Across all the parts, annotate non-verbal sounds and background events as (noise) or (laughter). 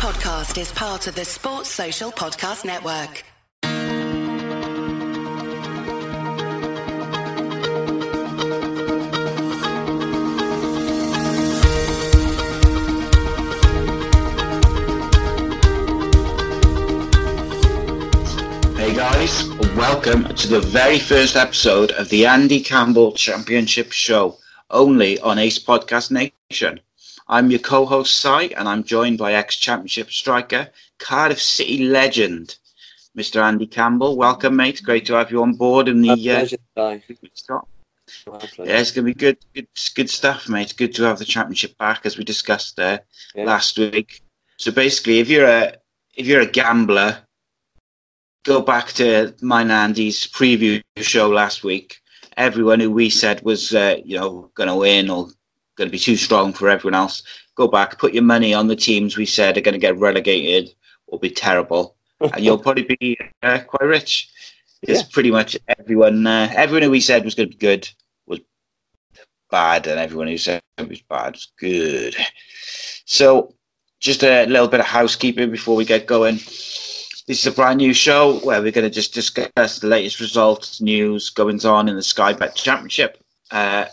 podcast is part of the Sports Social Podcast Network. Hey guys, welcome to the very first episode of the Andy Campbell Championship Show, only on Ace Podcast Nation. I'm your co-host Si, and I'm joined by ex-championship striker, Cardiff City legend, Mr. Andy Campbell. Welcome, mate. Great to have you on board in the. Uh. Scott. Yeah, it's going to be good, good, good stuff, mate. Good to have the championship back, as we discussed there Yeah. last week. So basically, if you're a if you're a gambler, go back to mine Andy's preview show last week. Everyone who we said was uh, you know going to win or going to be too strong for everyone else, go back, put your money on the teams we said are going to get relegated or be terrible, and you'll probably be uh, quite rich. Because Yeah. pretty much everyone, uh, everyone who we said was going to be good was bad, and everyone who said it was bad was good. So, just a little bit of housekeeping before we get going. This is a brand new show where we're going to just discuss the latest results, news, goings on in the Sky Bet Championship. Uh,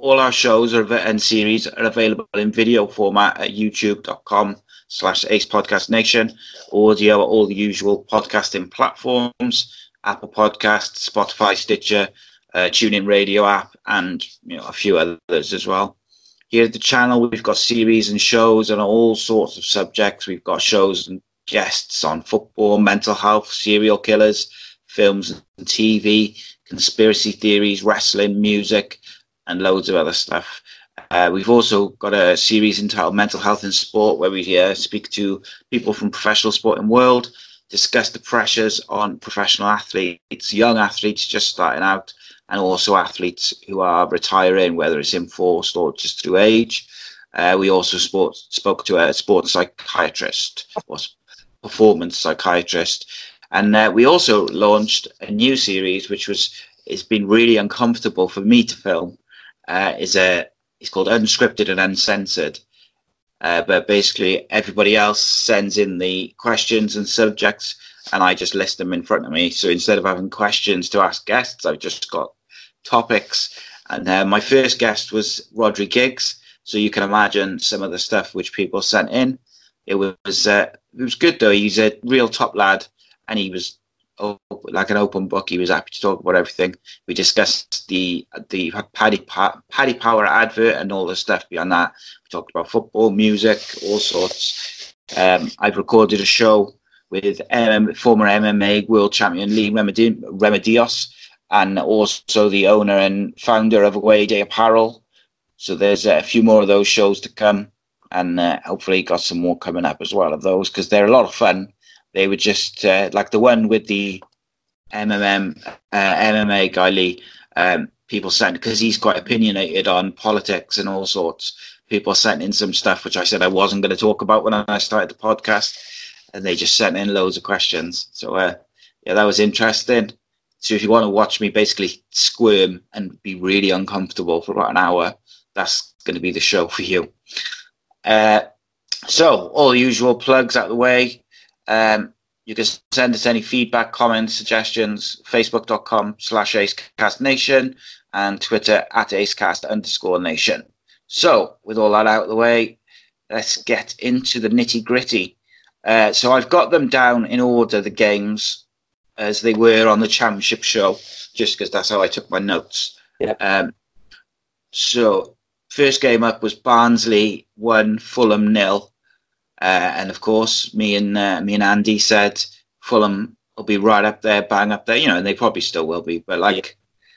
all our shows are, and series are available in video format at youtube.com slash ace podcast nation audio at all the usual podcasting platforms apple podcasts spotify stitcher uh, tunein radio app and you know a few others as well. Here at the channel we've got series and shows on all sorts of subjects. We've got shows and guests on football mental health serial killers films and tv conspiracy theories wrestling music and loads of other stuff uh, we've also got a series entitled Mental Health in Sport, where we uh, speak to people from professional sporting world, discuss the pressures on professional athletes, young athletes just starting out, and also athletes who are retiring, whether it's enforced or just through age. Uh, we also sport, spoke to a sports psychiatrist or performance psychiatrist, and uh, we also launched a new series, which was it's been really uncomfortable for me to film. Uh, is a it's called unscripted and uncensored. Uh, but basically, everybody else sends in the questions and subjects, and I just list them in front of me. So instead of having questions to ask guests, I've just got topics. And uh, my first guest was Rhodri Giggs. So you can imagine some of the stuff which people sent in. It was uh, it was good though. He's a real top lad, and he was like an open book. He was happy to talk about everything. We discussed the the Paddy Paddy Power advert and all the stuff beyond that. We talked about football, music, all sorts. Um, I've recorded a show with former MMA world champion Lee Remedi- Remedios and also the owner and founder of Away Day Apparel. So there's a few more of those shows to come, and uh, hopefully got some more coming up as well of those because they're a lot of fun. They were just uh, like the one with the MMM uh, MMA guy Lee. Um, people sent because he's quite opinionated on politics and all sorts. People sent in some stuff which I said I wasn't going to talk about when I started the podcast, and they just sent in loads of questions. So uh, yeah, that was interesting. So if you want to watch me basically squirm and be really uncomfortable for about an hour, that's going to be the show for you. Uh, so all the usual plugs out the way. Um, you can send us any feedback, comments, suggestions, facebook.com slash acecastnation and Twitter at acecast underscore nation. So with all that out of the way, let's get into the nitty gritty. Uh, so I've got them down in order, the games, as they were on the championship show, just because that's how I took my notes. Yeah. Um, so first game up was Barnsley one, Fulham nil. Uh, and of course, me and uh, me and Andy said Fulham will be right up there, bang up there. You know, and they probably still will be, but like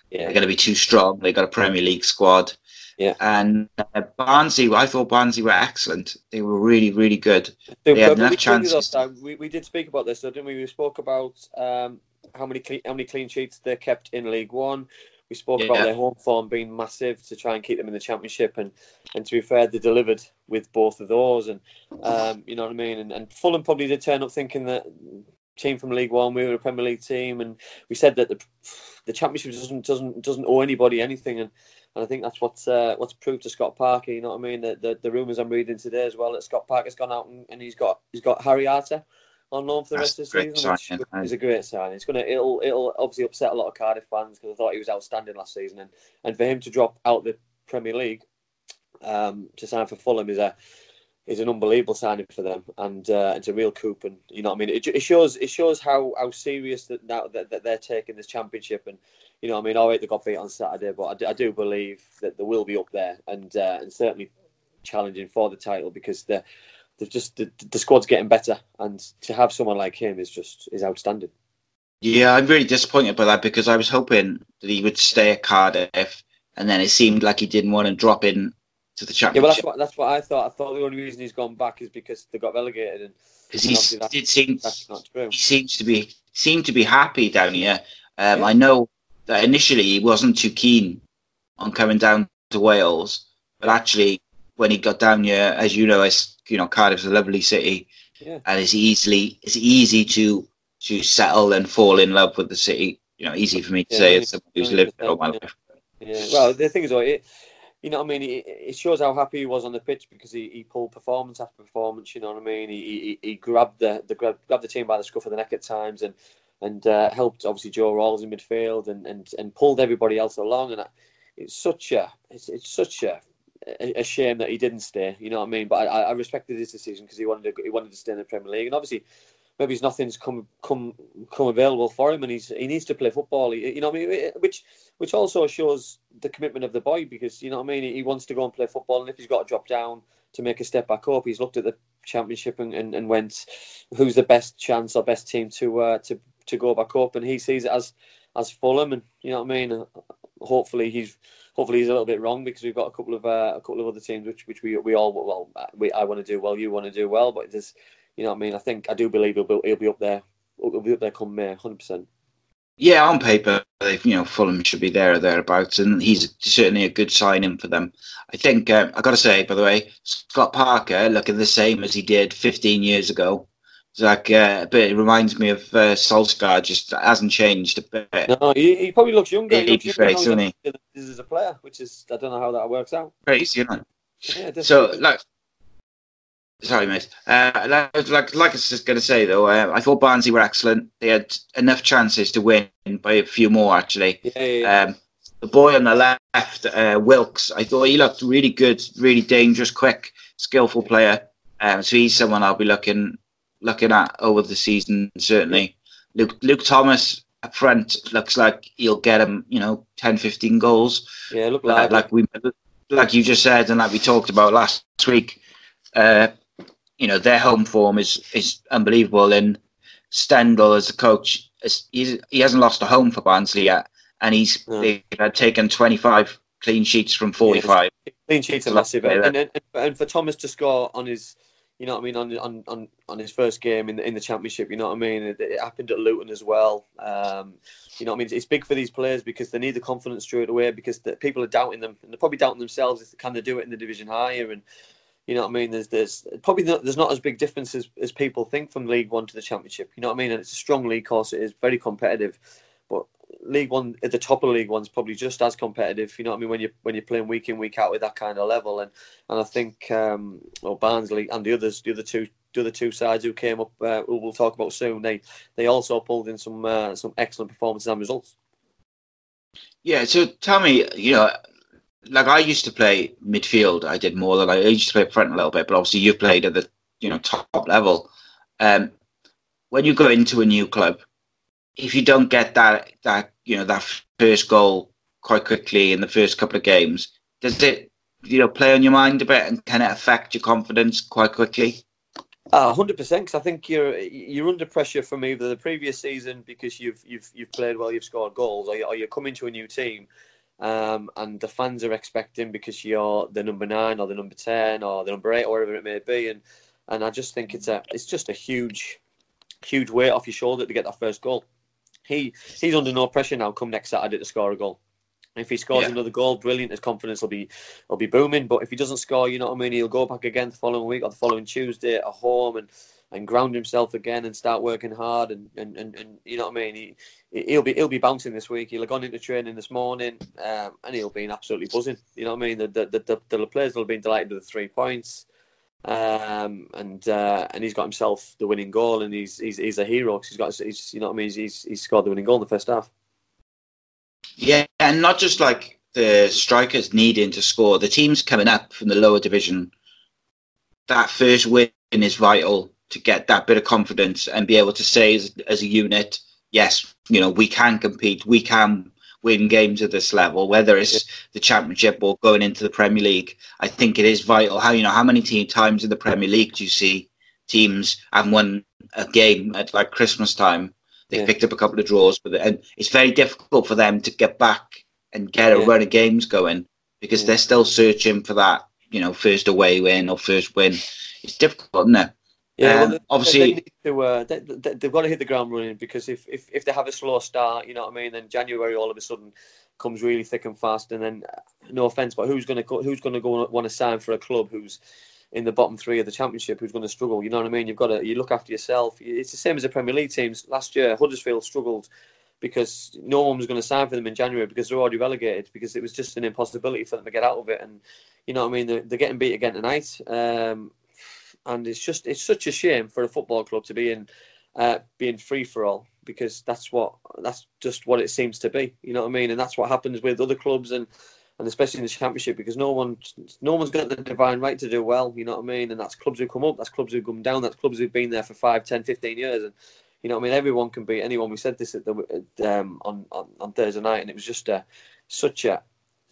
Yeah. they're going to be too strong. They got a Premier League squad. Yeah. And uh, Barnsley, I thought Barnsley were excellent. They were really, really good. So, They had enough chances. last time. We, we did speak about this, though, didn't we? We spoke about um, how many cle- how many clean sheets they kept in League One. We spoke about their home form being massive to try and keep them in the Championship, and, and to be fair, they delivered with both of those. And um, you know what I mean. And, and Fulham probably did turn up thinking that team from League One. We were a Premier League team, and we said that the the Championship doesn't doesn't doesn't owe anybody anything, and, and I think that's what's uh, what's proved to Scott Parker. You know what I mean? The, the, the rumours I'm reading today as well that Scott Parker's gone out and, and he's got he's got Harry Arter on loan for the That's rest of the season, which is a great sign. It's gonna it'll it'll obviously upset a lot of Cardiff fans because I thought he was outstanding last season, and and for him to drop out the Premier League um, to sign for Fulham is a is an unbelievable signing for them, and uh, it's a real coup. And you know, what I mean, it, it shows it shows how how serious that now that, that they're taking this championship. And you know, I mean, I all right, they got beat on Saturday, but I do, I do believe that they will be up there and uh, and certainly challenging for the title because they're they've just the, the squad's getting better, and to have someone like him is just is outstanding. Yeah, I'm really disappointed by that because I was hoping that he would stay at Cardiff, and then it seemed like he didn't want to drop in to the championship. Yeah, well, that's what that's what I thought. I thought the only reason he's gone back is because they got relegated, and because he did seem that's not true. he seems to be seemed to be happy down here. Um, Yeah. I know that initially he wasn't too keen on coming down to Wales, but actually when he got down here, as you know, it's you know Cardiff's a lovely city, Yeah. and it's easily it's easy to to settle and fall in love with the city. You know, easy for me to Yeah, say as someone who's lived there all my yeah. life. Yeah. Well, the thing is, though, it, you know what I mean? It, it shows how happy he was on the pitch because he, he pulled performance after performance. You know what I mean? He he, he grabbed the the grab, grabbed the team by the scruff of the neck at times and and uh, helped obviously Joe Ralls in midfield and, and, and pulled everybody else along. And it's such a it's, it's such a a shame that he didn't stay. You know what I mean? But I, I respected his decision because he wanted to he wanted to stay in the Premier League and obviously. Maybe nothing's come come come available for him, and he's he needs to play football. He, you know what I mean? Which which also shows the commitment of the boy because you know what I mean. He wants to go and play football, and if he's got to drop down to make a step back up, he's looked at the championship and, and, and went, who's the best chance or best team to uh, to to go back up, and he sees it as as Fulham, and you know what I mean. Hopefully he's hopefully he's a little bit wrong because we've got a couple of uh, a couple of other teams which which we we all well we I want to do well, you want to do well, but there's you know what I mean. I think I do believe he'll be, he'll be up there. He'll be up there come May, hundred percent. Yeah, on paper, you know, Fulham should be there or thereabouts, and he's certainly a good signing for them. I think uh, I got to say, by the way, Scott Parker looking the same as he did 15 years ago. It's like uh, a bit. It reminds me of uh, Solskjaer. Just hasn't changed a bit. No, he, he probably looks younger. He looks younger doesn't than he is as a player, which is I don't know how that works out. Crazy, isn't it? Yeah, So, like, sorry, mate. Uh, like, like, like I was just going to say though, uh, I thought Barnsley were excellent. They had enough chances to win by a few more actually. yeah, yeah. Um, the boy on the left, uh, Wilks, I thought he looked really good, really dangerous, quick, skillful player. Um, so he's someone I'll be looking looking at over the season certainly. Luke Luke Thomas up front looks like he'll get him, you know, 10, 15 goals. yeah, look Like, like we like you just said and like we talked about last week. Uh, you know, their home form is is unbelievable and Stendel as a coach is, he's, he hasn't lost a home for Barnsley yet and he's No. they've had taken 25 clean sheets from 45 clean sheets are massive, and, and, and for Thomas to score on his, you know what I mean, on on on, on his first game in the, in the championship, you know what I mean. It, it happened at Luton as well. Um, you know what I mean. It's, it's big for these players because they need the confidence straight away because the, people are doubting them and they're probably doubting themselves. If, can they do it in the division higher? And you know what I mean. There's there's probably not, there's not as big difference as, as people think from League One to the Championship. You know what I mean. And it's a strong league course. It is very competitive, but League One at the top of League One's probably just as competitive. You know what I mean when you when you're playing week in week out with that kind of level. And and I think um, well Barnsley and the others, the other two. The other two sides who came up, uh, who we'll talk about soon, they they also pulled in some uh, some excellent performances and results. Yeah, so tell me, you know, like I used to play midfield. I did more than I, I used to play up front a little bit, but obviously you played at the you know top level. Um, when you go into a new club, if you don't get that that you know that first goal quite quickly in the first couple of games, does it you know play on your mind a bit and can it affect your confidence quite quickly? hundred percent. Because I think you're you're under pressure from either the previous season because you've you've you've played well, you've scored goals, or, or you're coming to a new team, um, and the fans are expecting because you're the number nine or the number ten or the number eight or whatever it may be, and and I just think it's a it's just a huge huge weight off your shoulder to get that first goal. He he's under no pressure now. Come next Saturday to score a goal. If he scores Yeah. another goal, brilliant. His confidence will be will be booming. But if he doesn't score, you know what I mean. He'll go back again the following week or the following Tuesday at home and, and ground himself again and start working hard and, and, and, and you know what I mean. He he'll be he'll be bouncing this week. He'll have gone into training this morning um, and he'll be absolutely buzzing. You know what I mean. The the the, the, the players will have been delighted with the three points. Um, and uh, and he's got himself the winning goal, and he's he's, he's a hero 'cause he's got he's, you know what I mean. He's, he's scored the winning goal in the first half. Yeah, and not just like the strikers needing to score. The teams coming up from the lower division, that first win is vital to get that bit of confidence and be able to say as, as a unit, yes, you know, we can compete, we can win games at this level, whether it's the championship or going into the Premier League. I think it is vital. How you know how many team times in the Premier League do you see teams have won a game at like Christmas time? They Yeah. picked up a couple of draws, but and it's very difficult for them to get back and get a Yeah. run of games going because Yeah. they're still searching for that, you know, first away win or first win. It's difficult, isn't it? Yeah, Um, they- obviously- they need to, uh, they, they, they've got to hit the ground running because if, if, if they have a slow start, you know what I mean, then January all of a sudden comes really thick and fast, and then no offense, but who's going to go, who's going to go want to sign for a club who's in the bottom three of the championship, who's going to struggle? You know what I mean? You've got to you look after yourself. It's the same as the Premier League teams. Last year, Huddersfield struggled because no one was going to sign for them in January because they're already relegated because it was just an impossibility for them to get out of it. And you know what I mean? They're, they're getting beat again tonight. Um, and it's just it's such a shame for a football club to be in uh, being free for all because that's what that's just what it seems to be. You know what I mean? And that's what happens with other clubs and and especially in the championship because no one no one's got the divine right to do well. You know what I mean? And that's clubs who come up, that's clubs who come down, that's clubs who've been there for 5, 10, 15 years. And you know what I mean? Everyone can beat anyone. We said this at the um, on, on on Thursday night, and it was just a such a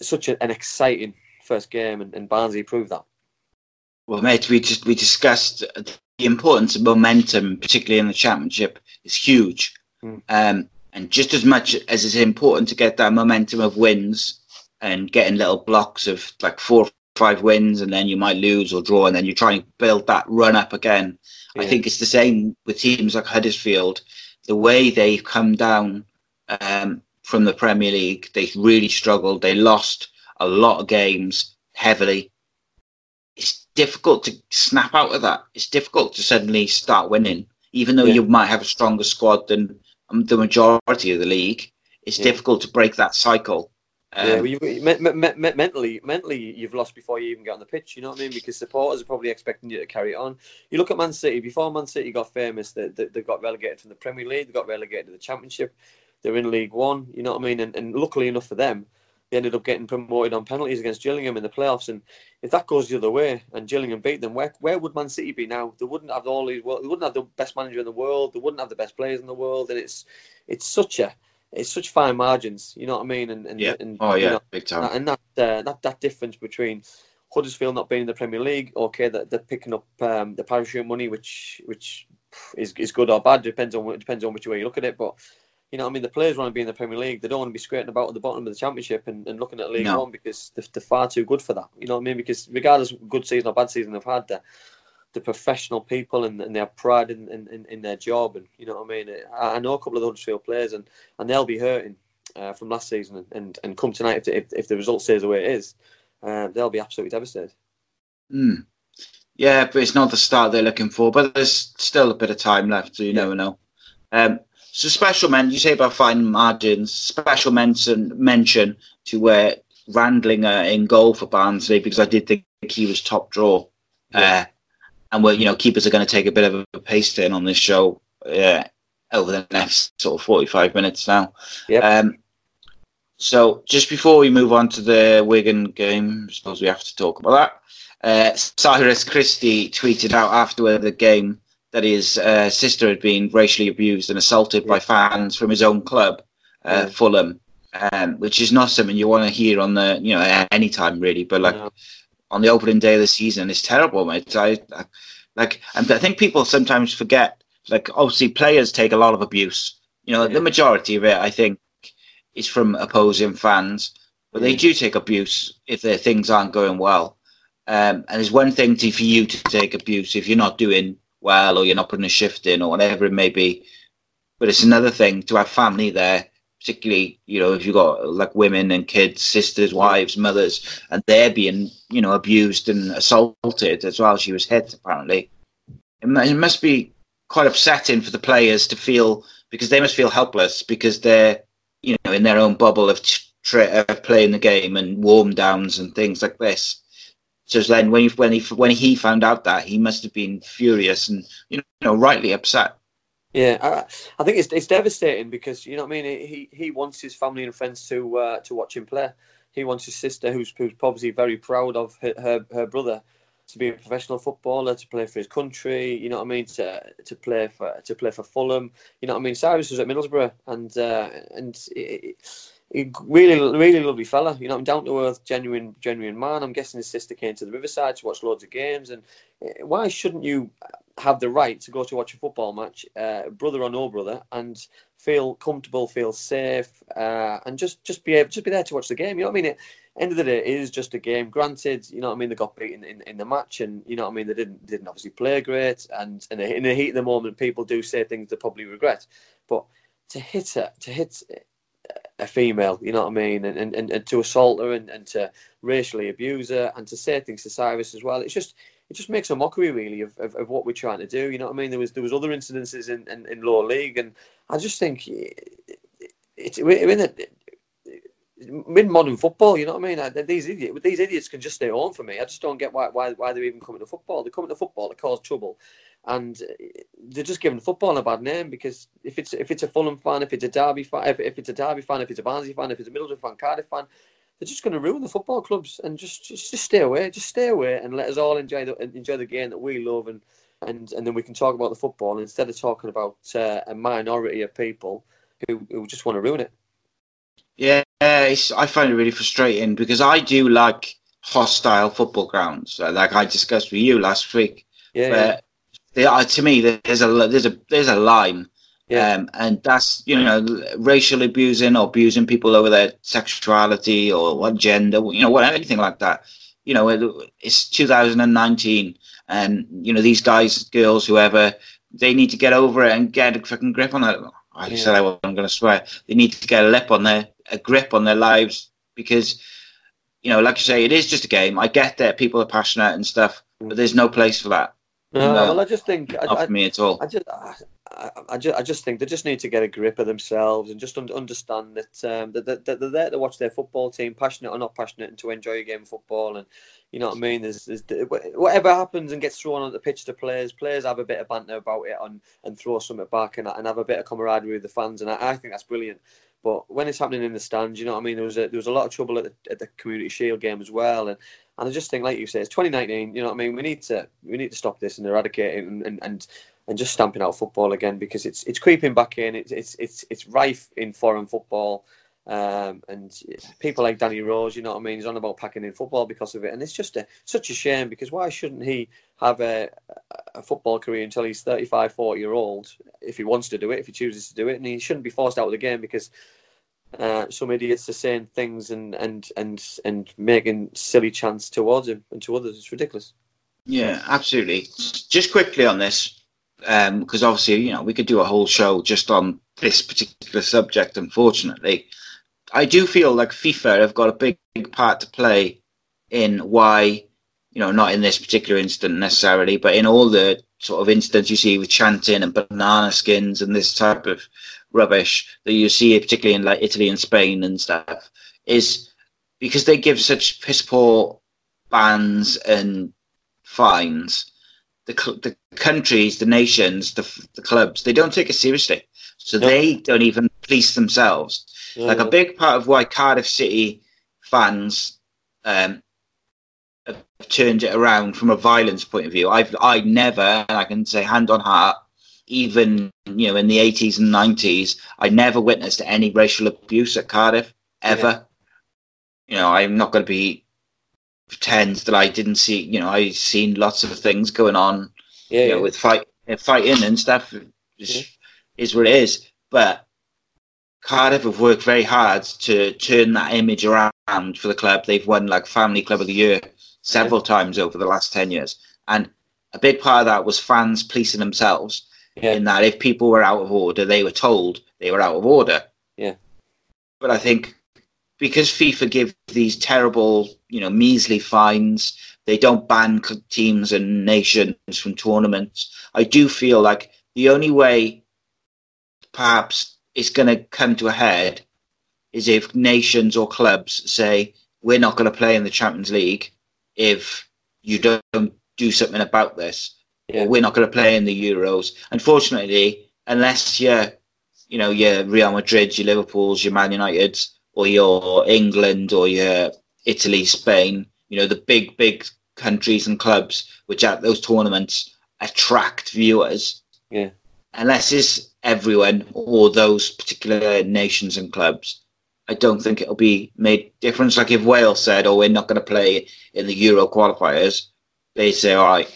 such an exciting first game, and, and Barnsley proved that. Well, mate, we just we discussed the importance of momentum, particularly in the championship, is huge. Mm. Um, and just as much as it's important to get that momentum of wins and getting little blocks of like four or five wins, and then you might lose or draw, and then you try and build that run up again. I think it's the same with teams like Huddersfield. The way they've come down um, from the Premier League, they really struggled. They lost a lot of games heavily. Difficult to snap out of that. It's difficult to suddenly start winning, even though Yeah. you might have a stronger squad than um, the majority of the league. It's Yeah. difficult to break that cycle. Um, yeah, well, you, me, me, me, me- mentally, mentally, you've lost before you even get on the pitch. You know what I mean? Because supporters are probably expecting you to carry it on. You look at Man City. Before Man City got famous, they, they, they got relegated from the Premier League. They got relegated to the Championship. They're in League One. You know what I mean? And, and luckily enough for them, they ended up getting promoted on penalties against Gillingham in the playoffs. And if that goes the other way and Gillingham beat them, where where would Man City be now? They wouldn't have all these. Well, they wouldn't have the best manager in the world. They wouldn't have the best players in the world. And it's it's such a it's such fine margins. You know what I mean? And and, yeah. and oh you yeah, know, big time. and that uh, that that difference between Huddersfield not being in the Premier League, okay, that they're picking up um, the parachute money, which which is is good or bad depends on depends on which way you look at it. But you know, I mean, the players want to be in the Premier League. They don't want to be scraping about at the bottom of the Championship and, and looking at League No. One because they're, they're far too good for that. You know what I mean? Because regardless of good season or bad season they've had, they're, they're professional people and, and they have pride in, in, in, their job. And you know what I mean? I, I know a couple of the Huddersfield players and, and they'll be hurting uh, from last season and, and, and come tonight if, the- if, if the result stays the way it is, uh, they'll be absolutely devastated. Mm. Yeah, but it's not the start they're looking for. But there's still a bit of time left, so you Yeah. never know. Um, so special men, you say about fine margins. Special mention mention to uh, Radlinger in goal for Barnsley because I did think he was top draw. Yeah. Uh, and well, you know, keepers are going to take a bit of a pace in on this show uh, over the next sort of forty-five minutes now. Yep. Um, so just before we move on to the Wigan game, I suppose we have to talk about that. Uh, Cyrus Christie tweeted out after the game that his uh, sister had been racially abused and assaulted by fans from his own club, uh. Fulham, um, which is not something you want to hear on the you know any time really, but like No. on the opening day of the season, it's terrible, mate. I, I like, and I think people sometimes forget. Like, obviously, players take a lot of abuse. You know, Yeah. the majority of it, I think, is from opposing fans, but they do take abuse if their things aren't going well. Um, and it's one thing to, for you to take abuse if you're not doing well or you're not putting a shift in or whatever it may be. But it's another thing to have family there particularly you know if you've got like women and kids, sisters, wives, mothers, and they're being you know abused and assaulted as well. She was hit apparently. It must be quite upsetting for the players to feel because they must feel helpless because they're you know in their own bubble of, tra- of playing the game and warm downs and things like this. So then when he, when he when he found out that he must have been furious and you know rightly upset. Yeah, I, I think it's it's devastating because you know what I mean. He he wants his family and friends to uh, to watch him play. He wants his sister, who's who's probably very proud of her, her, her brother, to be a professional footballer, to play for his country. You know what I mean? To to play for to play for Fulham. You know what I mean? Cyrus was at Middlesbrough, and uh, and. It, really, really lovely fella. You know, I'm down to earth, genuine, genuine man. I'm guessing his sister came to the Riverside to watch loads of games. And eh, why shouldn't you have the right to go to watch a football match, uh, brother or no brother, and feel comfortable, feel safe, uh, and just just be able just be there to watch the game. You know what I mean? It, end of the day, it is just a game. Granted, you know what I mean. They got beaten in, in the match, and you know what I mean. They didn't didn't obviously play great, and, and in the heat of the moment, people do say things they probably regret. But to hit her, to hit a female, you know what I mean, and, and, and to assault her and, and to racially abuse her and to say things to Cyrus as well. It's just it just makes a mockery really of, of, of, what we're trying to do. You know what I mean? There was there was other incidences in, in, in lower league, and I just think it's we're in a mid modern football. You know what I mean? These idiots, these idiots can just stay home for me. I just don't get why why why they're even coming to football. They're coming to football to cause trouble, and they're just giving football a bad name because if it's if it's a Fulham fan, if it's a Derby fan, if, if it's a Derby fan, if it's a Barnsley fan, if it's a Middlesbrough fan, Cardiff fan, they're just going to ruin the football clubs and just, just just stay away, just stay away and let us all enjoy the enjoy the game that we love and and and then we can talk about the football instead of talking about uh, a minority of people who, who just want to ruin it. Yeah, I find it really frustrating because I do like hostile football grounds, uh, like I discussed with you last week. Yeah. yeah. to me, there's a there's a there's a line yeah. Um, and that's, you know, racial abusing or abusing people over their sexuality or what gender, you know, what anything like that. You know, it's 2019 and, you know, these guys, girls, whoever, they need to get over it and get a fucking grip on it. I yeah. said I wasn't going to swear. They need to get a lip on their, a grip on their lives because, you know, like you say, it is just a game. I get that people are passionate and stuff, but there's no place for that. No, no well, I just think not I, for me at all. I just, I, I, just, I just think they just need to get a grip of themselves and just un- understand that, um, that, that, that, they're there to watch their football team, passionate or not passionate, and to enjoy a game of football. And you know what I mean? There's, there's whatever happens and gets thrown on the pitch to players, players have a bit of banter about it and, and throw something back and, and have a bit of camaraderie with the fans. And I, I think that's brilliant. But when it's happening in the stands, you know what I mean? There was a, there was a lot of trouble at the, at the Community Shield game as well, and and I just think, like you say, it's 2019. You know what I mean? We need to we need to stop this and eradicate it and, and, and and just stamping out football again because it's it's creeping back in. It's it's it's it's rife in foreign football, um, and people like Danny Rose, you know what I mean, he's on about packing in football because of it, and it's just a, such a shame because why shouldn't he have a, a football career until he's 35, 40 year old if he wants to do it, if he chooses to do it, and he shouldn't be forced out of the game because. Uh, some idiots are saying things and, and and and making silly chants towards him and to others. It's ridiculous. Yeah, absolutely. Just quickly on this, because um, obviously, you know, we could do a whole show just on this particular subject. Unfortunately, I do feel like FIFA have got a big, big part to play in why, you know, not in this particular incident necessarily, but in all the sort of incidents you see with chanting and banana skins and this type of rubbish that you see, particularly in like Italy and Spain and stuff, is because they give such piss poor bans and fines the, the countries, the nations, the, the clubs, they don't take it seriously. So they don't even police themselves. Like a big part of why Cardiff City fans um, have turned it around from a violence point of view. I've I never, and I can say hand on heart, even you know in the eighties and nineties, I never witnessed any racial abuse at Cardiff ever. Yeah. You know, I'm not going to be pretend that I didn't see. You know, I've seen lots of things going on. Yeah, you know, with fight, fighting and stuff. Is, yeah. is what it is. But Cardiff have worked very hard to turn that image around for the club. They've won like Family Club of the Year several times over the last ten years, and a big part of that was fans policing themselves. Yeah. In that, if people were out of order, they were told they were out of order. Yeah. but I think because FIFA give these terrible, you know, measly fines, they don't ban teams and nations from tournaments. I do feel like the only way, perhaps, it's going to come to a head is if nations or clubs say we're not going to play in the Champions League if you don't do something about this. Yeah. we're not going to play in the Euros. Unfortunately, unless you're, you know, your Real Madrid, your Liverpool's, your Man United's, or your England, or your Italy, Spain, you know, the big, big countries and clubs which at those tournaments attract viewers. Yeah. Unless it's everyone or those particular nations and clubs, I don't think it'll be made difference. Like if Wales said, "Oh, we're not going to play in the Euro qualifiers," they say, "All right,"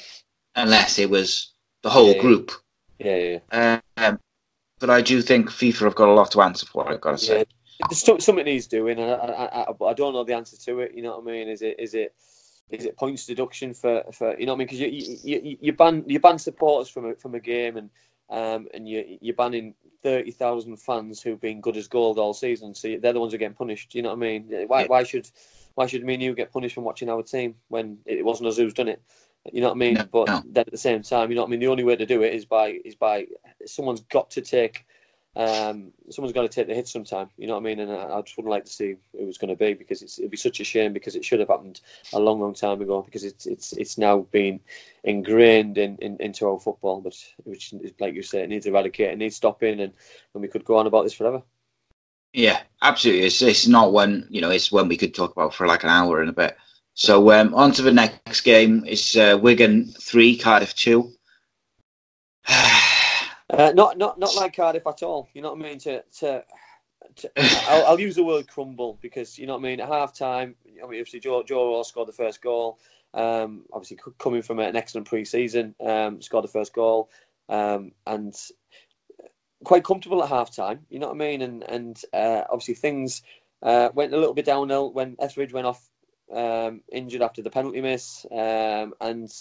unless it was the whole yeah, group. Yeah, yeah. Um, but I do think FIFA have got a lot to answer for. I've got to say. Yeah. There's something he's doing, and I, I, I, I, don't know the answer to it. You know what I mean? Is it is it is it points deduction for, for you know what I mean? Because you, you you you ban you ban supporters from a from a game, and um and you you're banning thirty thousand fans who've been good as gold all season. So they're the ones who are getting punished. You know what I mean? Why yeah. why should why should me and you get punished from watching our team when it wasn't us who's done it? You know what I mean? No, but no. then at the same time, you know what I mean. The only way to do it is by is by someone's got to take um, someone's got to take the hit sometime. You know what I mean? And I, I just wouldn't like to see who it was going to be because it'd be such a shame because it should have happened a long, long time ago because it's it's it's now been ingrained in, in into our football, but which like you say, it needs eradicating, it needs stopping, and and we could go on about this forever. Yeah, absolutely. It's it's not one you know. It's one we could talk about for like an hour and a bit. So um, on to the next game. It's uh, Wigan three, Cardiff two. (sighs) uh, not not not like Cardiff at all. You know what I mean? To to, to I'll, I'll, use the word crumble because you know what I mean. At half time, I mean, obviously Joe Joe scored the first goal. Um, obviously coming from an excellent pre-season, um, scored the first goal, um, and quite comfortable at half time. You know what I mean? And and uh, obviously things uh, went a little bit downhill when Etheridge went off um, injured after the penalty miss, um, and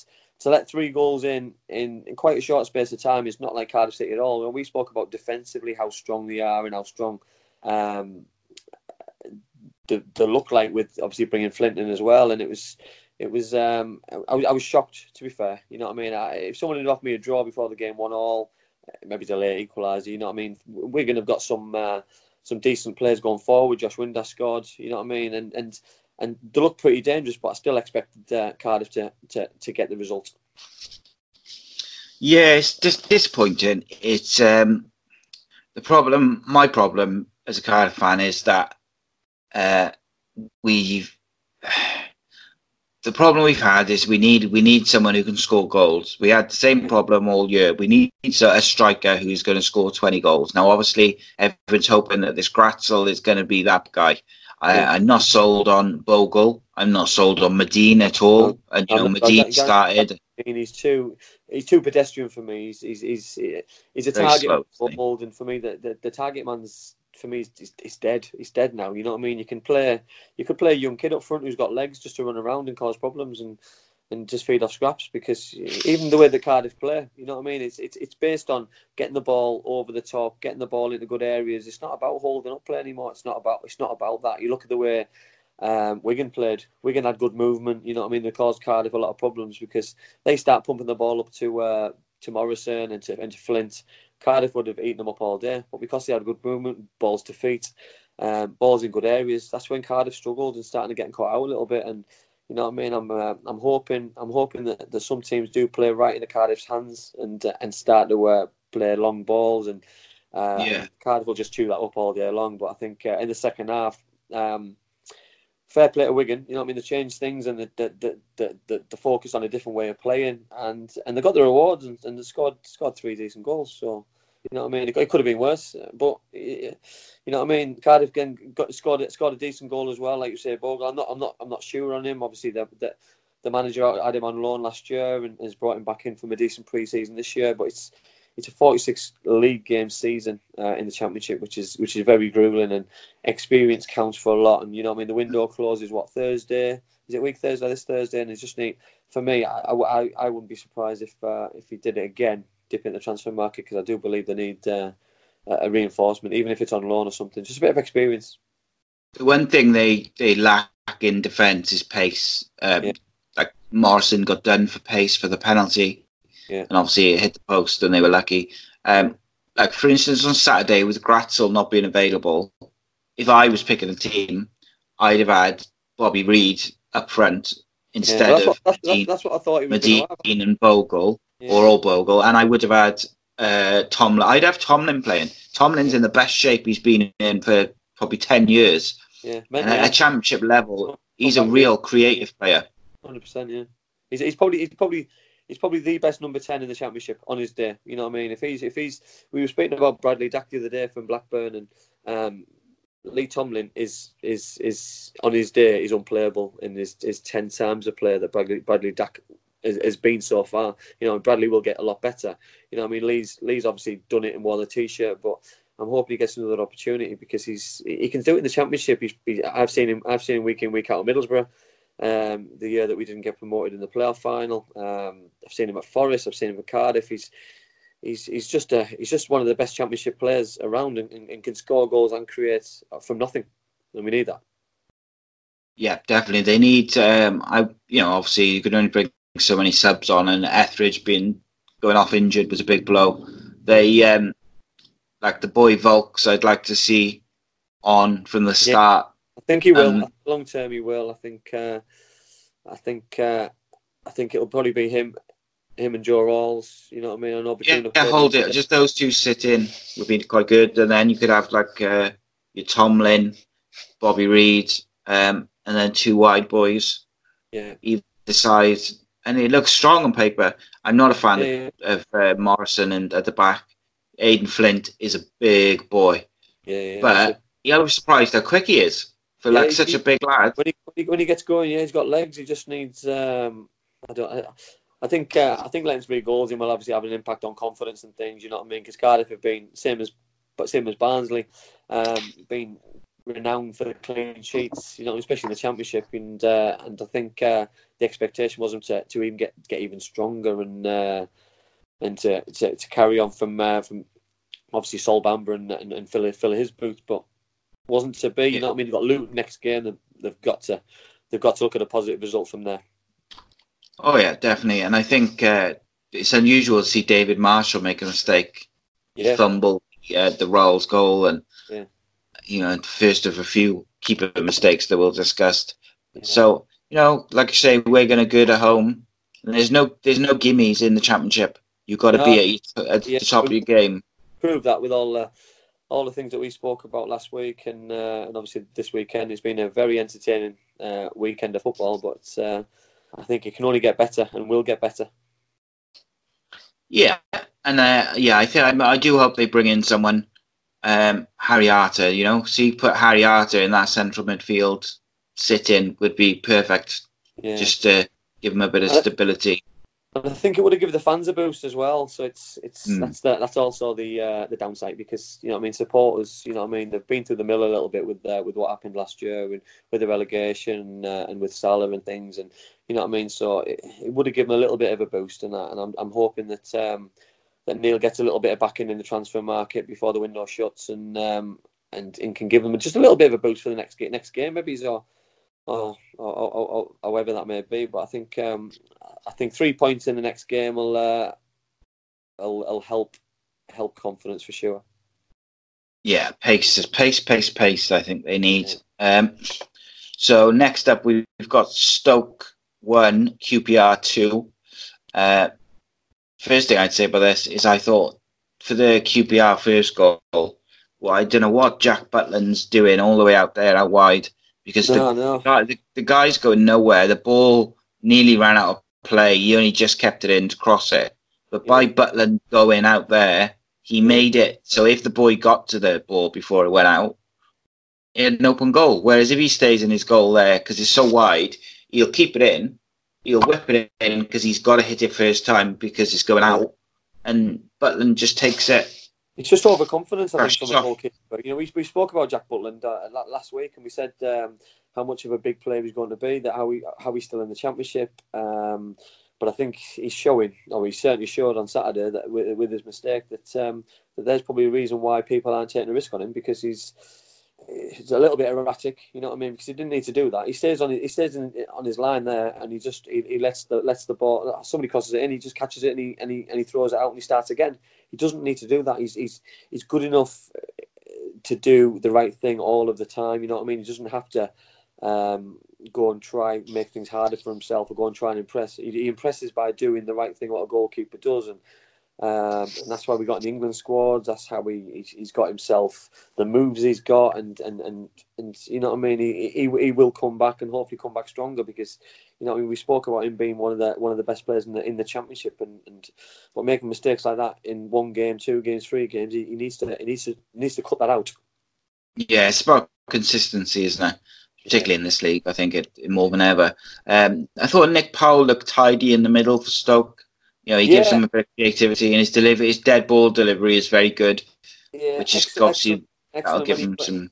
to let three goals in, in in quite a short space of time is not like Cardiff City at all. When we spoke about defensively how strong they are and how strong um, the, the look like with obviously bringing Flint in as well, and it was it was um, I, I was shocked to be fair. You know what I mean? I, if someone had offered me a draw before the game, one all, maybe delay equaliser. You know what I mean? We're to have got some uh, some decent players going forward. Josh Windass scored. You know what I mean? And and and they look pretty dangerous. But I still expected uh, Cardiff to, to to get the result. Yeah, it's just disappointing. It's um, the problem. My problem as a Cardiff fan is that uh, we've (sighs) the problem we've had is we need we need someone who can score goals. We had the same problem all year. We need a striker who's going to score twenty goals. Now, obviously, everyone's hoping that this Glatzel is going to be that guy. I, am not sold on Bogle. I'm not sold on Madine at all. And you know, Madine started. He's too he's too pedestrian for me. He's he's he's, he's a target mold, and for me, the, the, the target man's for me he's, he's dead. He's dead now. You know what I mean? You can play you could play a young kid up front who's got legs just to run around and cause problems and and just feed off scraps because even the way the Cardiff play, you know what I mean? It's it's it's based on getting the ball over the top, getting the ball into good areas. It's not about holding up play anymore. It's not about it's not about that. You look at the way um, Wigan played. Wigan had good movement. You know what I mean? They caused Cardiff a lot of problems because they start pumping the ball up to uh, to Morrison and to and to Flint. Cardiff would have eaten them up all day, but because they had good movement, balls to feet, um, balls in good areas, that's when Cardiff struggled and starting to get caught out a little bit. And you know what I mean? I'm uh, I'm hoping I'm hoping that, that some teams do play right in the Cardiff's hands and uh, and start to uh, play long balls and uh, yeah. Cardiff will just chew that up all day long. But I think uh, in the second half, um, fair play to Wigan. You know what I mean? They changed things and the the, the, the, the focus on a different way of playing and and they got the rewards and, and they scored scored three decent goals. So you know what I mean? It, could have been worse, but you know what I mean. Cardiff again got scored scored a decent goal as well, like you say, Bogle. I'm not I'm not I'm not sure on him. Obviously, the, the the manager had him on loan last year and has brought him back in from a decent pre-season this year. But it's it's a 46 league game season uh, in the championship, which is which is very grueling and experience counts for a lot. And you know, what I mean, the window closes what Thursday? Is it week Thursday this Thursday? And it's just neat for me. I, I, I wouldn't be surprised if uh, if he did it again dip in the transfer market because I do believe they need uh, a reinforcement, even if it's on loan or something. Just a bit of experience. the one thing they they lack in defence is pace. Um, yeah. Like Morrison got done for pace for the penalty, yeah. and obviously it hit the post, and they were lucky. Um, like for instance, on Saturday with Glatzel not being available, if I was picking a team, I'd have had Bobby Reid up front instead yeah, that's of what, that's, that's, what I thought Madine and Bogle yeah. or all Bogle, and I would have had uh, Tomlin. I'd have Tomlin playing. Tomlin's in the best shape he's been in for probably ten years. Yeah, and at a championship level, he's a real creative player. Hundred percent, yeah. He's, he's probably he's probably he's probably the best number ten in the championship on his day. You know what I mean? If he's if he's we were speaking about Bradley Dack the other day from Blackburn and um, Lee Tomlin is is is on his day is unplayable and is is ten times a player that Bradley Bradley Dack has, has, been so far. You know, Bradley will get a lot better. You know, I mean, Lee's Lee's obviously done it and worn the t-shirt, but I'm hoping he gets another opportunity because he's he can do it in the championship. He's, he, I've seen him I've seen him week in week out at Middlesbrough. Um, the year that we didn't get promoted in the playoff final, um, I've seen him at Forest. I've seen him at Cardiff. He's he's he's just a he's just one of the best championship players around and, and, and can score goals and create from nothing, and we need that. Yeah, definitely. They need. Um, I you know obviously you can only bring so many subs on, and Etheridge being going off injured was a big blow. They um, like the boy Vaulks. I'd like to see on from the start. Yeah, I think he will. Um, Long term, he will. I think. Uh, I think. Uh, I think it'll probably be him him and Joe Ralls, you know what I mean? I know yeah, yeah hold it. Just those two sit in would be quite good, and then you could have like uh, your Tomlin, Bobby Reid, um, and then two wide boys. Yeah, either side, and he looks strong on paper. I'm not a fan yeah, yeah. of, uh, Morrison and at the back. Aden Flint is a big boy. Yeah, yeah. But yeah, I was surprised how quick he is for like such he, a big lad. When he, when he, when he gets going, yeah, he's got legs. He just needs. Um, I don't. I, I think uh, I think letting three goals in will obviously have an impact on confidence and things. You know what I mean? Because Cardiff have been same as but same as Barnsley, um, been renowned for the clean sheets. You know, especially in the championship. And uh, and I think uh, the expectation was them to, to even get get even stronger and uh, and to, to, to carry on from uh, from obviously Sol Bamba and, and, and fill fill his boots, but wasn't to be. You know what I mean? They've got Luton next game, and they've got to they've got to look at a positive result from there. Oh yeah, definitely. And I think uh, it's unusual to see David Marshall make a mistake, yeah. fumble uh, the Ralls goal, and. You know, first of a few keeper mistakes that we'll discuss. So you know, like I say, we're going to go at home. And there's no there's no gimmies in the championship. You've got to no. be at, at yeah, the top of your game. Prove that with all the all the things that we spoke about last week, and uh, and obviously this weekend. It's been a very entertaining uh, weekend of football, but uh, I think it can only get better and will get better. Yeah, and uh, yeah, I think I, do hope they bring in someone, um, Harry Arter. You know, see, put Harry Arter in that central midfield, sit in would be perfect. Yeah. Just to give him a bit of stability. I think it would have given the fans a boost as well. So it's it's mm. that's the, that's also the uh, the downside because you know I mean supporters you know I mean they've been through the mill a little bit with uh, with what happened last year with with the relegation uh, and with Sala and things and you know what I mean. So it, it would have given a little bit of a boost in that, and I'm I'm hoping that um, that Neil gets a little bit of backing in the transfer market before the window shuts and um, and, and can give them just a little bit of a boost for the next next game maybe so or, or, or, or, however that may be. But I think um, I think three points in the next game will uh, will, will help help confidence for sure. Yeah, pace, pace, pace, pace. I think they need. Yeah. Um, so next up, we've got Stoke one, QPR two. Uh, first thing I'd say about this is I thought for the QPR first goal, well, I don't know what Jack Butland's doing all the way out there out wide because no, the, no. Guy, the, the guy's going nowhere. The ball nearly ran out of play. He only just kept it in to cross it. But by Butland going out there, he made it. So if the boy got to the ball before it went out, he had an open goal. Whereas if he stays in his goal there because it's so wide, he'll keep it in. He'll whip it in because he's got to hit it first time because it's going out. And Butland just takes it it's just overconfidence, I think, from the goalkeeper. You know, we, we spoke about Jack Butland uh, last week, and we said um, how much of a big player he's going to be, that how he how he's still in the championship. Um, but I think he's showing, or he certainly showed on Saturday that with, with his mistake that um, that there's probably a reason why people aren't taking a risk on him because he's it's a little bit erratic, you know what I mean? Because he didn't need to do that. He stays on he stays in, on his line there, and he just he, he lets the lets the ball. Somebody crosses it in, he just catches it and he, and he and he throws it out and he starts again. He doesn't need to do that. He's he's he's good enough to do the right thing all of the time. You know what I mean? He doesn't have to um, go and try make things harder for himself or go and try and impress. He, he impresses by doing the right thing, what a goalkeeper does, and um, and that's why we got in the England squads. That's how he he's got himself the moves he's got, and and and, and you know what I mean. He, he he will come back and hopefully come back stronger because you know I mean, we spoke about him being one of the one of the best players in the in the championship, and and but making mistakes like that in one game, two games, three games, he, he needs to he needs to needs to cut that out. Yeah, it's about consistency, isn't it? Particularly in this league, I think it more than ever. Um, I thought Nick Powell looked tidy in the middle for Stoke. You know, he yeah. gives them a bit of creativity, and his delivery, his dead ball delivery is very good. Yeah, which is obviously that'll give him some.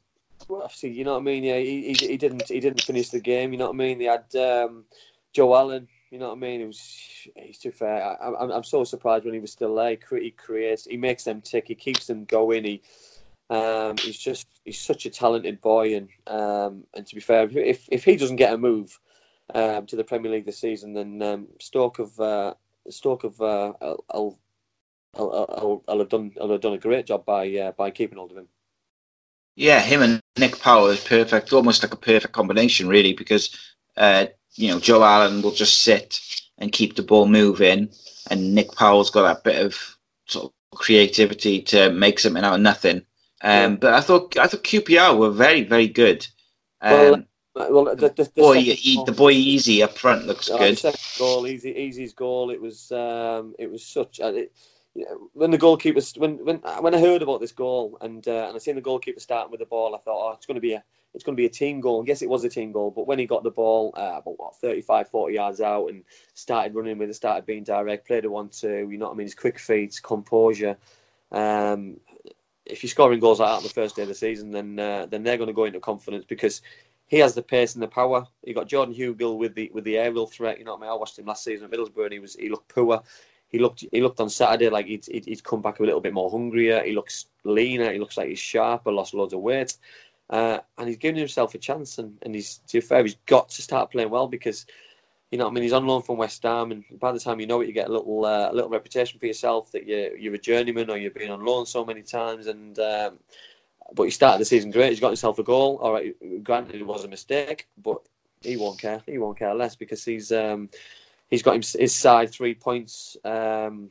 Obviously, you know what I mean. Yeah, he, he, he didn't he didn't finish the game. You know what I mean. They had um, Joe Allen. You know what I mean. It was he's too fair. I, I'm, I'm so surprised when he was still there. He creates. He makes them tick. He keeps them going. He um, he's just he's such a talented boy, and um, and to be fair, if if he doesn't get a move um, to the Premier League this season, then um, Stoke have uh, Stoke have uh, I'll, I'll, I'll, I'll, have done I'll have done a great job by uh, by keeping hold of him. Yeah, him and Nick Powell is perfect, almost like a perfect combination, really, because uh, you know Joe Allen will just sit and keep the ball moving, and Nick Powell's got that bit of sort of creativity to make something out of nothing. Um, yeah. But I thought I thought QPR were very very good. Um, well, well, the, the, the boy, he, the boy Eze up front looks oh, good. second goal, Eze, Eze's goal. It was, um, it was such. Uh, it, you know, when the goalkeeper, when when when I heard about this goal and uh, and I seen the goalkeeper starting with the ball, I thought, oh, it's going to be a it's going to be a team goal. I guess it was a team goal, but when he got the ball uh, about what 35, 40 yards out and started running with it, started being direct, played a one-two. You know what I mean? His quick feet, composure. Um, if you're scoring goals like that on the first day of the season, then uh, then they're going to go into confidence because he has the pace and the power. You got Jordan Hugill with the with the aerial threat. You know what I mean? I watched him last season at Middlesbrough, and he was he looked poor. He looked he looked on Saturday like he'd, he'd, he'd come back a little bit more hungrier. He looks leaner. He looks like he's sharper. Lost loads of weight, uh, and he's giving himself a chance. And, and he's to be fair, he's got to start playing well because you know, I mean, he's on loan from West Ham, and by the time you know it, you get a little uh, a little reputation for yourself that you're you're a journeyman or you've been on loan so many times, and um, but he started the season great. He's got himself a goal. All right, granted it was a mistake, but he won't care. He won't care less because he's um, he's got his side three points um,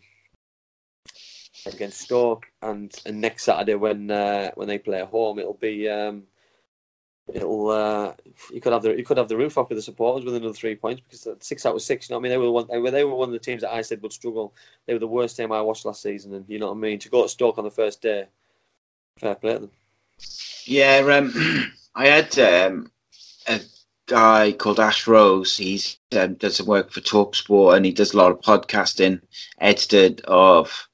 against Stoke, and, and next Saturday when uh, when they play at home, it'll be um, it'll uh, you could have the you could have the roof off with the supporters with another three points because six out of six. You know what I mean? They were one they were one of the teams that I said would struggle. They were the worst team I watched last season, and you know what I mean. To go to Stoke on the first day, fair play to them. Yeah, um, (clears throat) I had um, a guy called Ash Rose. He's um, does some work for Talksport and he does a lot of podcasting. Edited of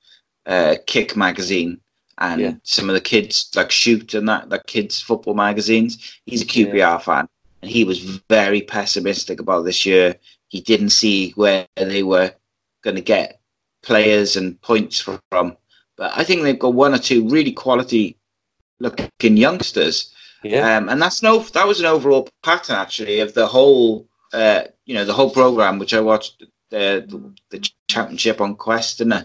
uh, Kick magazine and yeah. some of the kids like Shoot and that like kids football magazines. He's a QPR yeah. fan and he was very pessimistic about this year. He didn't see where they were going to get players and points from. But I think they've got one or two really quality looking youngsters. Yeah. Um, and that's no that was an overall pattern actually of the whole uh, you know the whole program which I watched the the championship on Quest and uh,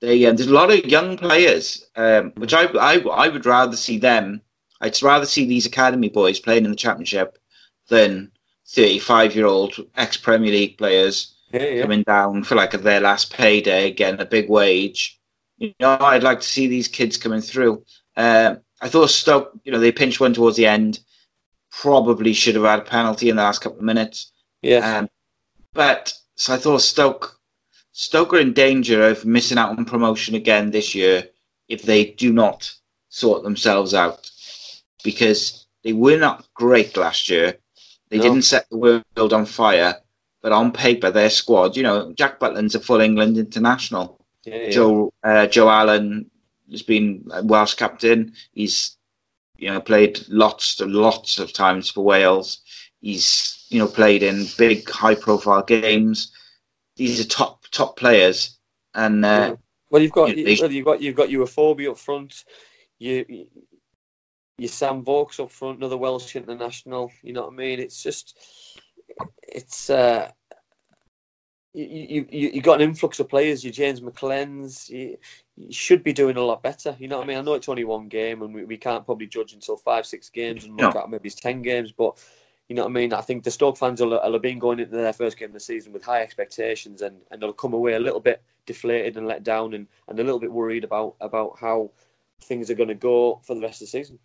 they uh, there's a lot of young players um, which I, I I would rather see them I'd rather see these academy boys playing in the championship than 35 year old ex Premier League players yeah, yeah. coming down for like their last payday getting a big wage you know I'd like to see these kids coming through uh, I thought Stoke, you know, they pinched one towards the end. Probably should have had a penalty in the last couple of minutes. Yeah. Um, but so I thought Stoke, Stoke are in danger of missing out on promotion again this year if they do not sort themselves out, because they were not great last year. They no. didn't set the world on fire, but on paper, their squad, you know, Jack Butland's a full England international. Yeah, yeah. Joe uh, Joe Allen has been Welsh captain. He's you know played lots and lots of times for Wales. He's you know played in big high profile games. These are top top players, and uh, well, you've got you know, you've got you've got Afobe up front. You your Sam Vokes up front, another Welsh international. You know what I mean? It's just, it's uh, you, you you got an influx of players. Your James McClean's. You, you, should be doing a lot better. You know what I mean? I know it's only one game, and we, we can't probably judge until five, six games, and look no. at maybe it's ten games. But you know what I mean? I think the Stoke fans will, will have been going into their first game of the season with high expectations, and, and they'll come away a little bit deflated and let down, and, and a little bit worried about about how things are going to go for the rest of the season.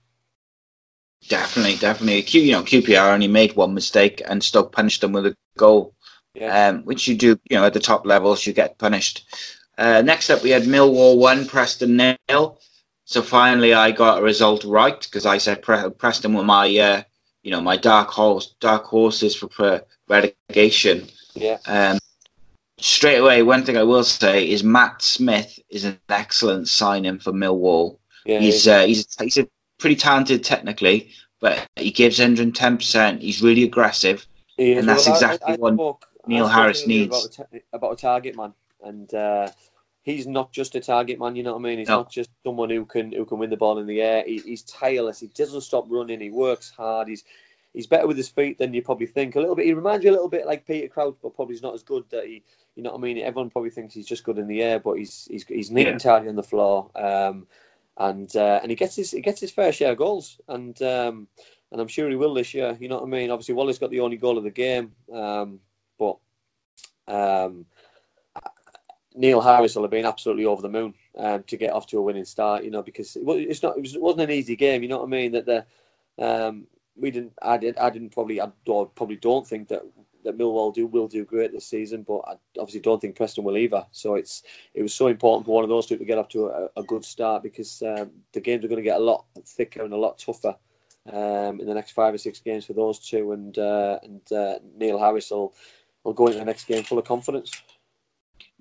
Definitely, definitely. Q, you know, QPR only made one mistake, and Stoke punished them with a goal yeah. um, which you do, you know, at the top levels, you get punished. Uh, next up, we had Millwall 1, Preston nil. So finally, I got a result right because I said Pre- Preston were my, uh, you know, my dark horse, dark horses for pre- relegation. Yeah. Um, straight away, one thing I will say is Matt Smith is an excellent signing for Millwall. Yeah, he's uh, he's he's a pretty talented technically, but he gives 110. percent He's really aggressive, and that's well, exactly I, I what Neil Harris needs about a, about a, target man, and uh, he's not just a target man. You know what I mean? He's no. not just someone who can who can win the ball in the air. He, he's tireless. He doesn't stop running. He works hard. He's he's better with his feet than you probably think. A little bit. He reminds you a little bit like Peter Crouch, but probably he's not as good. That he, you know what I mean? Everyone probably thinks he's just good in the air, but he's he's he's neat yeah. and tidy on the floor. Um, and uh, and he gets his he gets his fair share of goals, and um, and I'm sure he will this year. You know what I mean? Obviously, Wallace got the only goal of the game. Um, but um, Neil Harris will have been absolutely over the moon um, to get off to a winning start. You know, because it, it's not, it, was, not an easy game. You know what I mean? That the um, we didn't, I did, I didn't probably, I probably don't think that that Millwall do will do great this season, but I obviously don't think Preston will either. So it's it was so important for one of those two to get off to a, a good start because um, the games are going to get a lot thicker and a lot tougher um, in the next five or six games for those two, and uh, and uh, Neil Harris will will go into the next game full of confidence.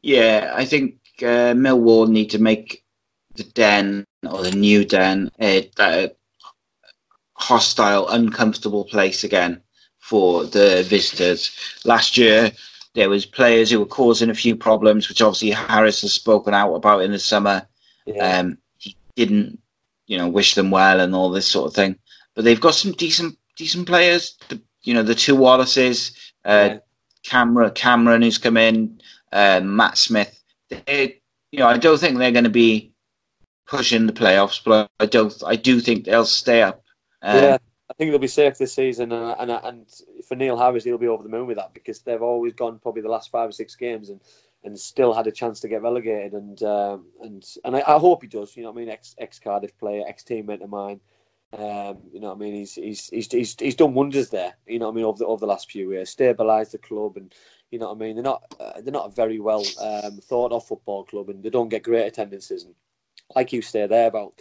Yeah, I think uh, Millwall need to make the Den or the new Den a, a hostile, uncomfortable place again for the visitors. Last year, there was players who were causing a few problems, which obviously Harris has spoken out about in the summer. Yeah. Um, he didn't, you know, wish them well and all this sort of thing. But they've got some decent, decent players. The, you know, the two Wallaces, uh, yeah. Camera Cameron who's come in, uh, Matt Smith. They, you know, I don't think they're going to be pushing the playoffs, but I don't. I do think they'll stay up. Um, yeah, I think they'll be safe this season, and, and and for Neil Harris, he'll be over the moon with that because they've always gone probably the last five or six games and and still had a chance to get relegated, and um, and and I, I, hope he does. You know, what I mean, ex ex Cardiff player, ex teammate of mine. Um, you know what I mean? He's, he's he's he's he's done wonders there. You know what I mean? Over the over the last few years, stabilised the club, and you know what I mean. They're not uh, they're not a very well um, thought of football club, and they don't get great attendances. And like you say there about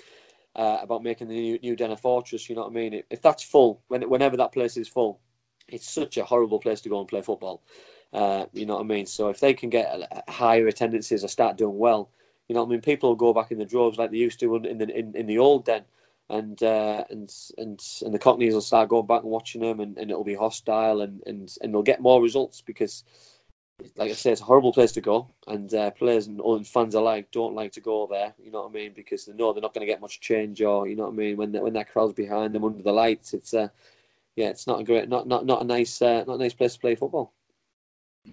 uh, about making the new, new Den fortress. You know what I mean? If that's full, when whenever that place is full, it's such a horrible place to go and play football. Uh, you know what I mean? So if they can get higher attendances or start doing well, you know what I mean? People will go back in the droves like they used to in the in, in the old den and uh, and and and the Cockneys will start going back and watching them, and, and it'll be hostile, and, and and they'll get more results because, like I say, it's a horrible place to go, and uh, players and, and fans alike don't like to go there. You know what I mean? Because they know they're not going to get much change, or you know what I mean. When when that crowd's behind them under the lights, it's uh, yeah, it's not a great, not not not a nice, uh, not a nice place to play football.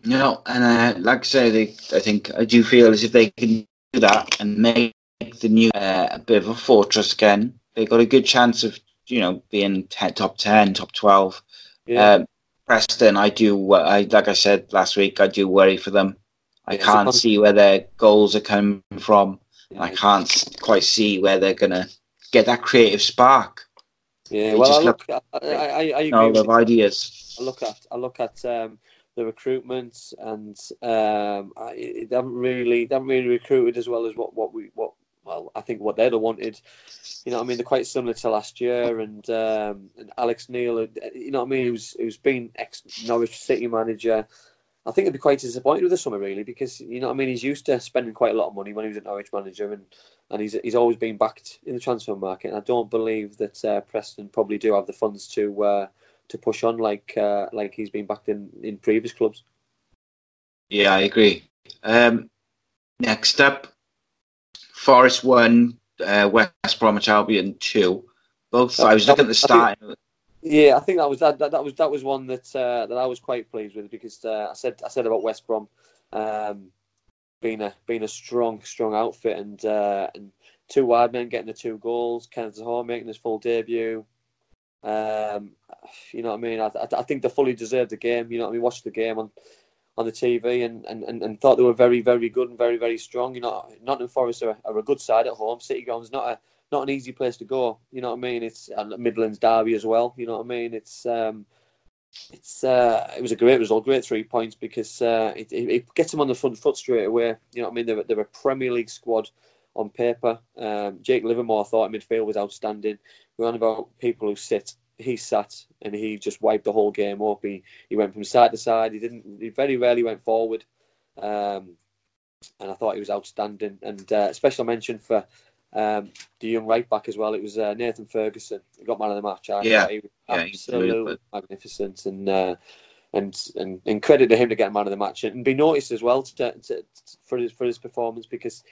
No, and uh, like I say, they, I think I do feel as if they can do that and make the new uh, a bit of a fortress again they got a good chance of you know being top ten, top twelve. Yeah. Um, Preston, I do. I like I said last week, I do worry for them. I yeah, can't see where their goals are coming from. Yeah. I can't quite see where they're gonna get that creative spark. Yeah, they well, I look, look I, I, I agree. No, of ideas. I look at, I look at um, the recruitment, and um, I, they haven't really, they haven't really recruited as well as what, what we, what well, I think what they'd have wanted. You know, I mean, they're quite similar to last year, and um, and Alex Neil, uh, you know, I mean, who's who's been ex Norwich City manager. I think he'd be quite disappointed with the summer, really, because you know, I mean, he's used to spending quite a lot of money when he was at Norwich manager, and and he's he's always been backed in the transfer market. And I don't believe that uh, Preston probably do have the funds to uh, to push on like uh, like he's been backed in in previous clubs. Yeah, I agree. Um, next up, Forest one, uh, West Bromwich Albion two. Both. I was looking at the start. Yeah, I think that was that. That, that was that was one that uh, that I was quite pleased with because uh, I said I said about West Brom um, being a being a strong strong outfit and uh, and two wide men getting the two goals, Kenneth Zohore making his full debut. Um, you know what I mean? I, I, I, think they fully deserved the game. You know what I mean? Watched the game on on the TV and, and, and, thought they were very very good and very very strong. You know, Nottingham Forest are, are a good side at home. City Ground's not a not an easy place to go. You know what I mean? It's Midlands derby as well. You know what I mean? It's um, it's uh, it was a great result, great three points because uh, it, it, gets them on the front foot straight away. You know what I mean? They're, they're a Premier League squad on paper. Um, Jake Livermore thought midfield was outstanding. We're on about people who sit. He sat and he just wiped the whole game up. He he went from side to side. He didn't. He very rarely went forward. Um, and I thought he was outstanding. And uh, special mention for um, the young right back as well. It was uh, Nathan Ferguson. He got man of the match. I yeah, he was yeah, absolutely magnificent, and, uh, and and and credit to him to get man of the match and be noticed as well to, to, to, for his for his performance because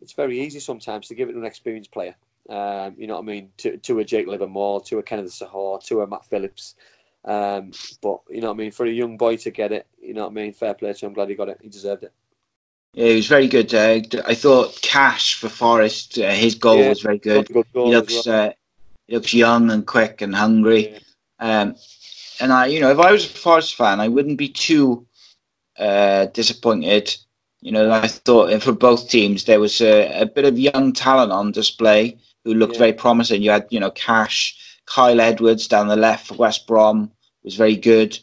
it's very easy sometimes to give it to an experienced player. Um, you know what I mean? To, to a Jake Livermore, to a Kenneth Zohore, to a Matt Phillips. Um, but you know what I mean? For a young boy to get it, you know what I mean? Fair play to him. I'm glad he got it. He deserved it. Yeah, he was very good. Uh, I thought Cash for Forest, uh, his goal yeah, was very good. good he looks well. uh, he looks young and quick and hungry. Yeah. Um, and I, you know, if I was a Forest fan, I wouldn't be too uh, disappointed. You know, I thought for both teams there was a, a bit of young talent on display who looked yeah. very promising. You had, you know, Cash, Kyle Edwards down the left for West Brom was very good.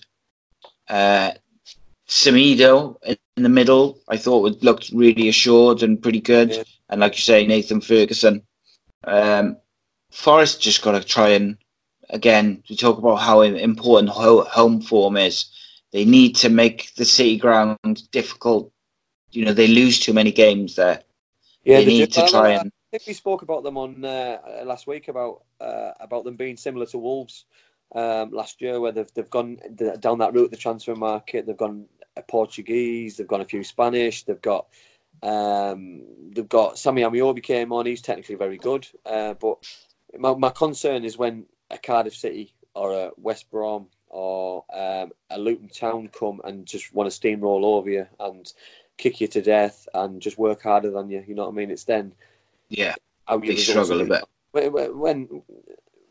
Uh, Semedo in the middle, I thought would looked really assured and pretty good. Yeah. And like you say, Nathan Ferguson. Um, Forest just got to try and again we talk about how important home form is. They need to make the city ground difficult. You know they lose too many games there. Yeah, they, they need to try and. Think we spoke about them on uh, last week about uh, about them being similar to Wolves um, last year, where they've they've gone down that route, the transfer market. They've gone Portuguese. They've gone a few Spanish. They've got um, they've got Sammy Ameobi came on. He's technically very good, uh, but my, my concern is when a Cardiff City or a West Brom or um, a Luton Town come and just want to steamroll over you and kick you to death and just work harder than you. You know what I mean? It's then yeah, I they struggle a bit. When, when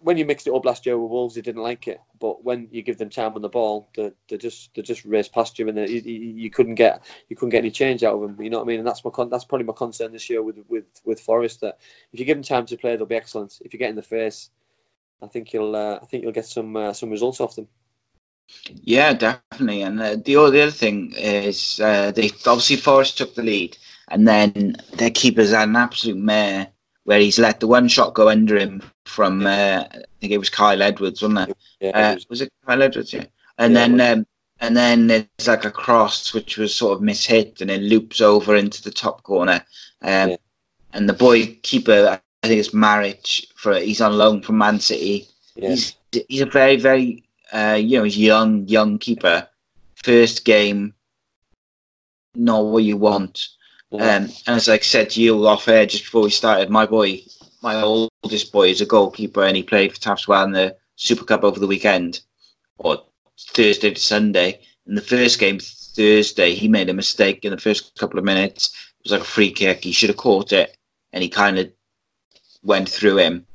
when you mixed it up last year with Wolves, they didn't like it. But when you give them time on the ball, they, they just they just race past you, and they, you, you, couldn't get you couldn't get any change out of them. You know what I mean? And that's my con- that's probably my concern this year with with with Forest. That if you give them time to play, they'll be excellent. If you get in the face, I think you'll uh, I think you'll get some uh, some results off them. Yeah, definitely. And uh, the, the other thing is uh, they obviously Forest took the lead, and then their keepers had an absolute mare where he's let the one shot go under him from uh, I think it was Kyle Edwards, wasn't it? Yeah, uh, was it Kyle Edwards? Yeah. And yeah, then um, and then there's like a cross which was sort of mishit and it loops over into the top corner. Um, yeah. And the boy keeper, I think it's Muric for he's on loan from Man City. Yeah. He's he's a very very uh, you know he's young young keeper. First game, not what you want. Um, and as I said to you off air just before we started, my boy, my oldest boy, is a goalkeeper, and he played for Taffs in the Super Cup over the weekend, or Thursday to Sunday. In the first game, Thursday, he made a mistake in the first couple of minutes. It was like a free kick. He should have caught it, and he kind of went through him.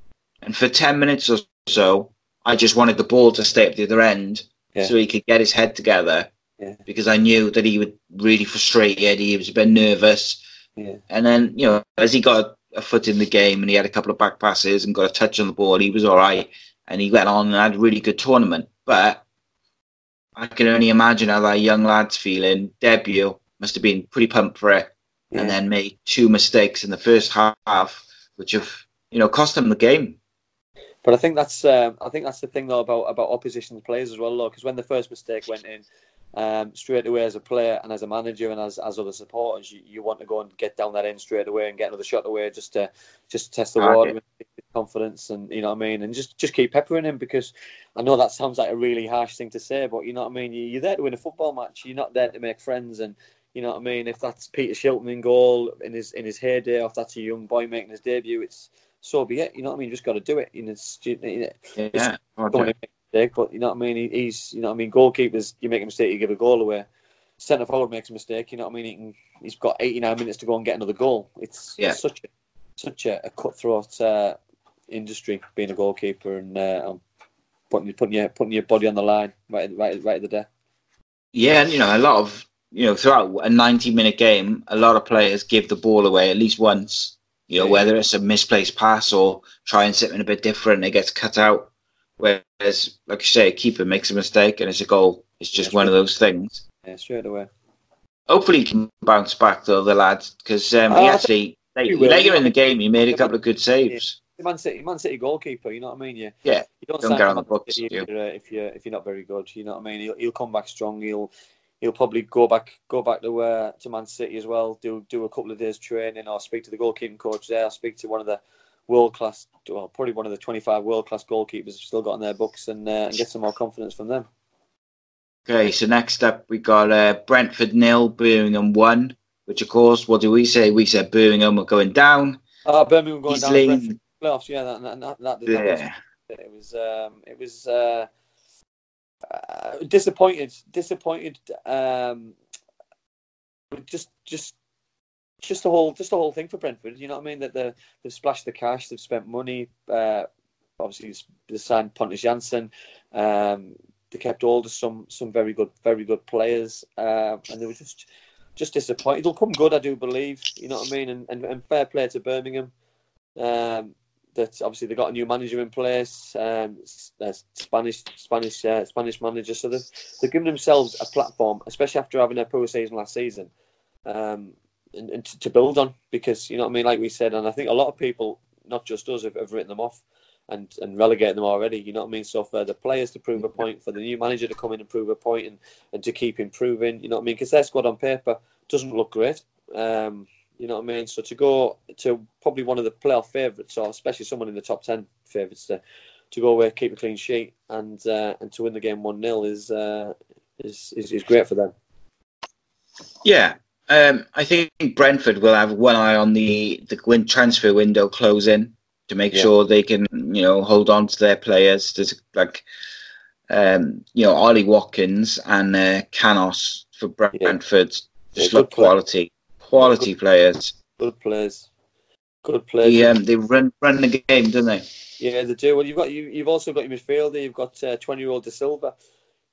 And for ten minutes or so, I just wanted the ball to stay at the other end yeah. so he could get his head together yeah. because I knew that he would really frustrate Eddie. He was a bit nervous. Yeah. And then, you know, as he got a foot in the game and he had a couple of back passes and got a touch on the ball, he was all right. And he went on and had a really good tournament. But I can only imagine how that young lad's feeling. Debut must have been pretty pumped for it. Yeah. And then made two mistakes in the first half, which have, you know, cost him the game. But I think that's uh, I think that's the thing though about about opposition players as well, though, because when the first mistake went in, um, straight away as a player and as a manager and as, as other supporters, you, you want to go and get down that end straight away and get another shot away just to just to test the water with confidence and you know what I mean and just just keep peppering him because I know that sounds like a really harsh thing to say, but you know what I mean. You, are there to win a football match. You're not there to make friends and. You know what I mean? If that's Peter Shilton in goal in his in his heyday, or if that's a young boy making his debut, it's so be it. You know what I mean? You just got to do it. You know, it's, you know, Yeah, don't want to make a mistake, but you know what I mean. He, he's, you know what I mean. Goalkeepers, you make a mistake, you give a goal away. Centre forward makes a mistake. You know what I mean. He can, he's got 89 minutes to go and get another goal. It's, Yeah. it's such a such a, a cutthroat uh, industry being a goalkeeper and uh, putting putting your putting your body on the line right right right at the death. Yeah, and you know, a lot of you know, throughout a ninety-minute game, a lot of players give the ball away at least once. You know, Yeah. whether it's a misplaced pass or trying something a bit different, it gets cut out. Whereas, like you say, a keeper makes a mistake and it's a goal. It's just That's one of those things. Yeah, straight away. Hopefully, he can bounce back though, the lad, because um, Oh, he I actually later, will. later in the game he made a couple of good saves. The Man City, Man City goalkeeper. You know what I mean? You, Yeah, you don't, don't get on the books, City do you? if you're, uh, if you're if you're not very good. You know what I mean? He'll, he'll come back strong. He'll he'll probably go back go back to uh, to Man City as well. Do do a couple of days training or speak to the goalkeeping coach there. Speak to one of the world class, well, probably one of the 25 world class goalkeepers still got in their books and uh, and get some more confidence from them. Okay, so next up we got uh, Brentford nil, Birmingham one. Which of course, what do we say? We said Birmingham were going down. Uh, Birmingham going down Easily, Brentford playoffs. Yeah, that that, that, that, that was yeah, It was um, it was uh, uh, disappointed, disappointed. Um, just just just the whole just the whole thing for Brentford. You know what I mean? That they they've splashed the cash, they've spent money. Uh, obviously, they signed Pontus Jansson. Um, they kept all of some some very good very good players, uh, and they were just just disappointed. It'll come good, I do believe. You know what I mean? And and, and fair play to Birmingham. Um, that obviously they got a new manager in place, um, Spanish Spanish uh, Spanish manager. So they've they've given themselves a platform, especially after having a poor season last season, um, and, and to, to build on. Because you know what I mean, like we said, and I think a lot of people, not just us, have, have written them off and and relegated them already. You know what I mean? So for the players to prove a point, for the new manager to come in and prove a point, and, and to keep improving. You know what I mean? Because their squad on paper doesn't look great. Um, you know what I mean? So to go to probably one of the playoff favourites, or especially someone in the top ten favourites, to to go away, keep a clean sheet, and uh, and to win the game one 0 is, uh, is is is great for them. yeah. Um, I think Brentford will have one eye on the the win transfer window closing to make Yeah. sure they can, you know, hold on to their players. There's like, um, you know, Ollie Watkins and uh, Canos for Brentford. Just Yeah, good look quality, quality players. Good players, good players. They, um, they run run the game, don't they? Yeah, they do. Well, you've got you, you've also got your midfielder. You've got twenty year old Dasilva.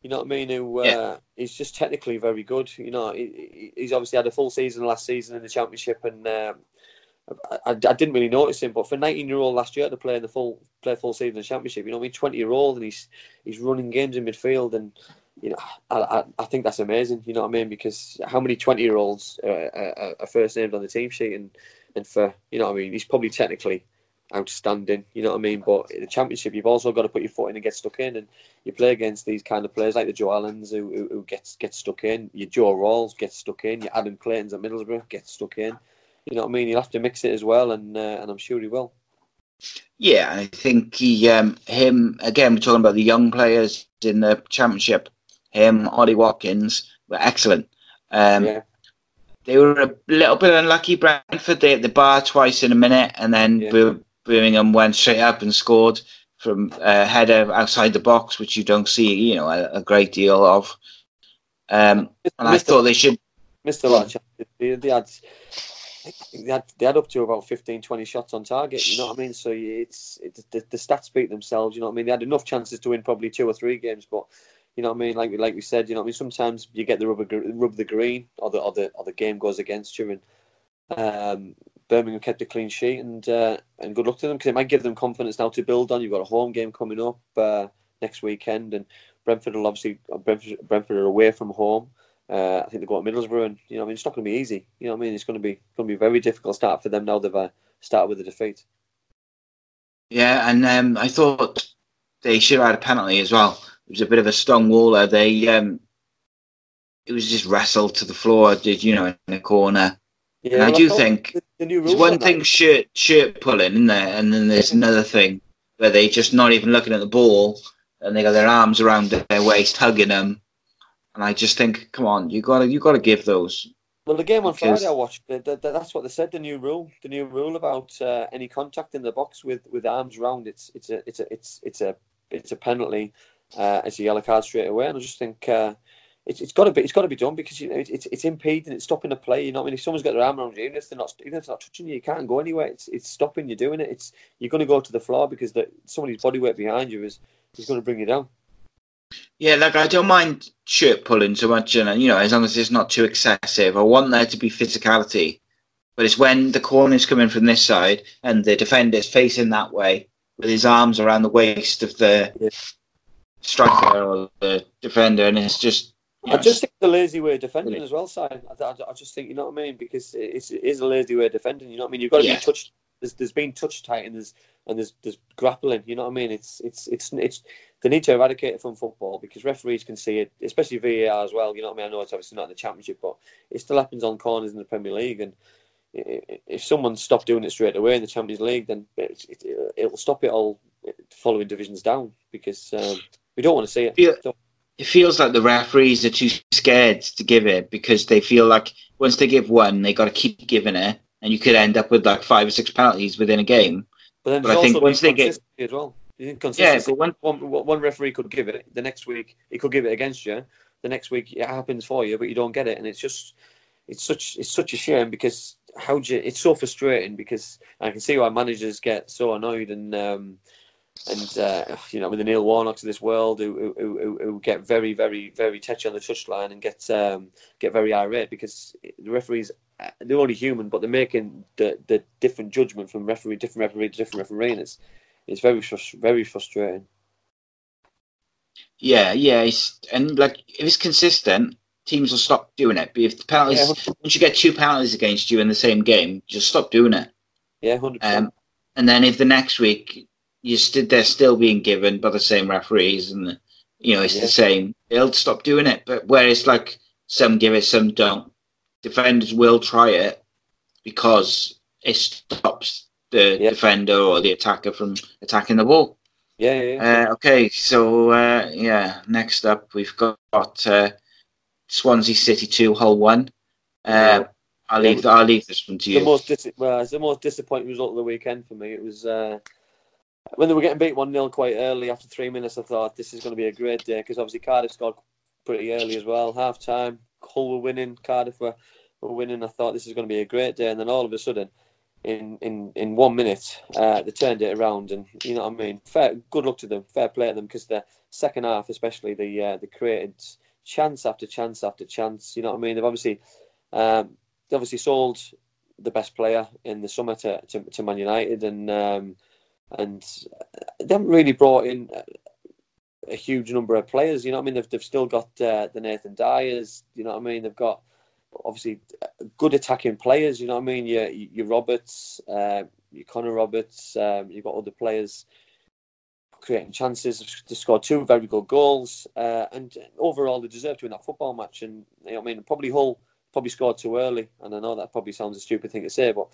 You know what I mean? Who uh, Yeah. he's just technically very good. You know, he, he- he's obviously had a full season last season in the championship, and um, I, I, didn't really notice him. But for nineteen year old last year to play in the full play full season in the championship, you know, what I mean, twenty year old, and he's he's running games in midfield, and you know, I, I, I think that's amazing. You know what I mean? Because how many twenty year olds uh, are, are first named on the team sheet, and and for you know, what I mean, he's probably technically outstanding. You know what I mean? But in the championship, you've also got to put your foot in and get stuck in, and you play against these kind of players like the Joe Allens who, who, who gets get stuck in. Your Joe Ralls gets stuck in. Your Adam Clayton's at Middlesbrough gets stuck in. You know what I mean? You'll have to mix it as well, and uh, and I'm sure he will. Yeah, I think he, um, him again. We're talking about the young players in the championship. Him, Ollie Watkins were excellent. Um, yeah, They were a little bit unlucky. Brentford they hit the bar twice in a minute, and then Yeah. Bir- Birmingham went straight up and scored from a header outside the box, which you don't see, you know, a, a great deal of. Um, and I thought they should. a lot. They, they had. They had, they had up to about 15, 20 shots on target. You know what I mean? So it's it, the, the stats speak themselves. You know what I mean? They had enough chances to win probably two or three games, but you know what I mean? Like like we said, you know what I mean? Sometimes you get the rubber rub the green, or the or the or the game goes against you. And um, Birmingham kept a clean sheet, and uh, and good luck to them because it might give them confidence now to build on. You've got a home game coming up uh, next weekend, and Brentford will obviously Brentford, Brentford are away from home. Uh, I think they go to Middlesbrough, and you know, I mean, it's not going to be easy. You know, I mean, it's going to be going to be a very difficult start for them now. They've uh, started with a defeat. Yeah, and um, I thought they should have had a penalty as well. It was a bit of a stonewall. They um, it was just wrestled to the floor. Did you know in the corner? Yeah, and I do think the, the There's one that- thing shirt shirt pulling in there, and then there's another thing where they're just not even looking at the ball, and they got their arms around their waist, hugging them. And I just think, come on, you gotta you gotta give those Well, the game on because... Friday I watched. The, the, that's what they said. The new rule, the new rule about uh, any contact in the box with, with arms round. It's it's a it's a it's it's a it's a penalty. Uh, it's a yellow card straight away. And I just think uh, it's, it's got to be it's got to be done because you know it's, it's, it's impeding, it's stopping the play. You know, what I mean, if someone's got their arm around you, even if they're not even if they're not touching you, you can't go anywhere. It's it's stopping you doing it. It's you're going to go to the floor because the, somebody's body weight behind you is is going to bring you down. Yeah, like I don't mind shirt pulling so much, and you know, as long as it's not too excessive. I want there to be physicality, but it's when the corner's coming from this side and the defender's facing that way with his arms around the waist of the yeah. striker or the defender, and it's just. I just think the lazy way of defending as well, Si. I, I, I, just think you know what I mean because it's, it is a lazy way of defending. You know what I mean. You've got to yeah. be touched. There's, there's been touch tight and there's and there's there's grappling. You know what I mean? It's it's it's it's they need to eradicate it from football because referees can see it, especially VAR as well. You know what I mean? I know it's obviously not in the Championship, but it still happens on corners in the Premier League. And if someone stopped doing it straight away in the Champions League, then it, it, will stop it all following divisions down because um, we don't want to see it. Yeah. It feels like the referees are too scared to give it because they feel like once they give one, they got to keep giving it, and you could end up with like five or six penalties within a game. But then but I think once they get as well. Yeah, but when one, one referee could give it, the next week he could give it against you. The next week it happens for you, but you don't get it, and it's just it's such it's such a shame because how do you, it's so frustrating because I can see why managers get so annoyed and um, and uh, you know with the Neil Warnocks of this world who, who, who, who get very very very touchy on the touchline and get um, get very irate because the referees uh, they're only human but they're making the, the different judgment from referee different referee to different referee and it's it's very very frustrating. Yeah, yeah, it's, and like if it's consistent, teams will stop doing it. But if the penalties, yeah. once you get two penalties against you in the same game, just stop doing it. Yeah, hundred um. And then if the next week you st- they're still being given by the same referees, and you know it's yeah. the same, they'll stop doing it. But whereas like some give it, some don't. Defenders will try it because it stops the yeah. defender or the attacker from attacking the ball. Yeah. yeah, yeah. Uh, okay, so uh, yeah, next up we've got uh, Swansea City two, Hull one. Uh, I'll leave. I'll leave this one to you. The most dis- well, it's the most disappointing result of the weekend for me. It was uh, when they were getting beat one 0 quite early after three minutes. I thought this is going to be a great day because obviously Cardiff scored pretty early as well. Half time, Hull were winning, Cardiff were, were winning. I thought this is going to be a great day, and then all of a sudden in in in one minute. Uh, they turned it around, and you know what I mean. Fair, good luck to them. Fair play to them because the second half, especially, the uh, they created chance after chance after chance. You know what I mean. They've obviously um, they obviously sold the best player in the summer to to, to Man United, and um, and they haven't really brought in. A huge number of players, you know what I mean. They've, they've still got uh, the Nathan Dyers, you know what I mean. They've got obviously good attacking players. You know what I mean? Your your Roberts, uh, your Connor Roberts. Um, you've got other players creating chances. They scored two very good goals, uh, and overall they deserve to win that football match. And you know, what I mean, probably Hull probably scored too early, and I know that probably sounds a stupid thing to say, but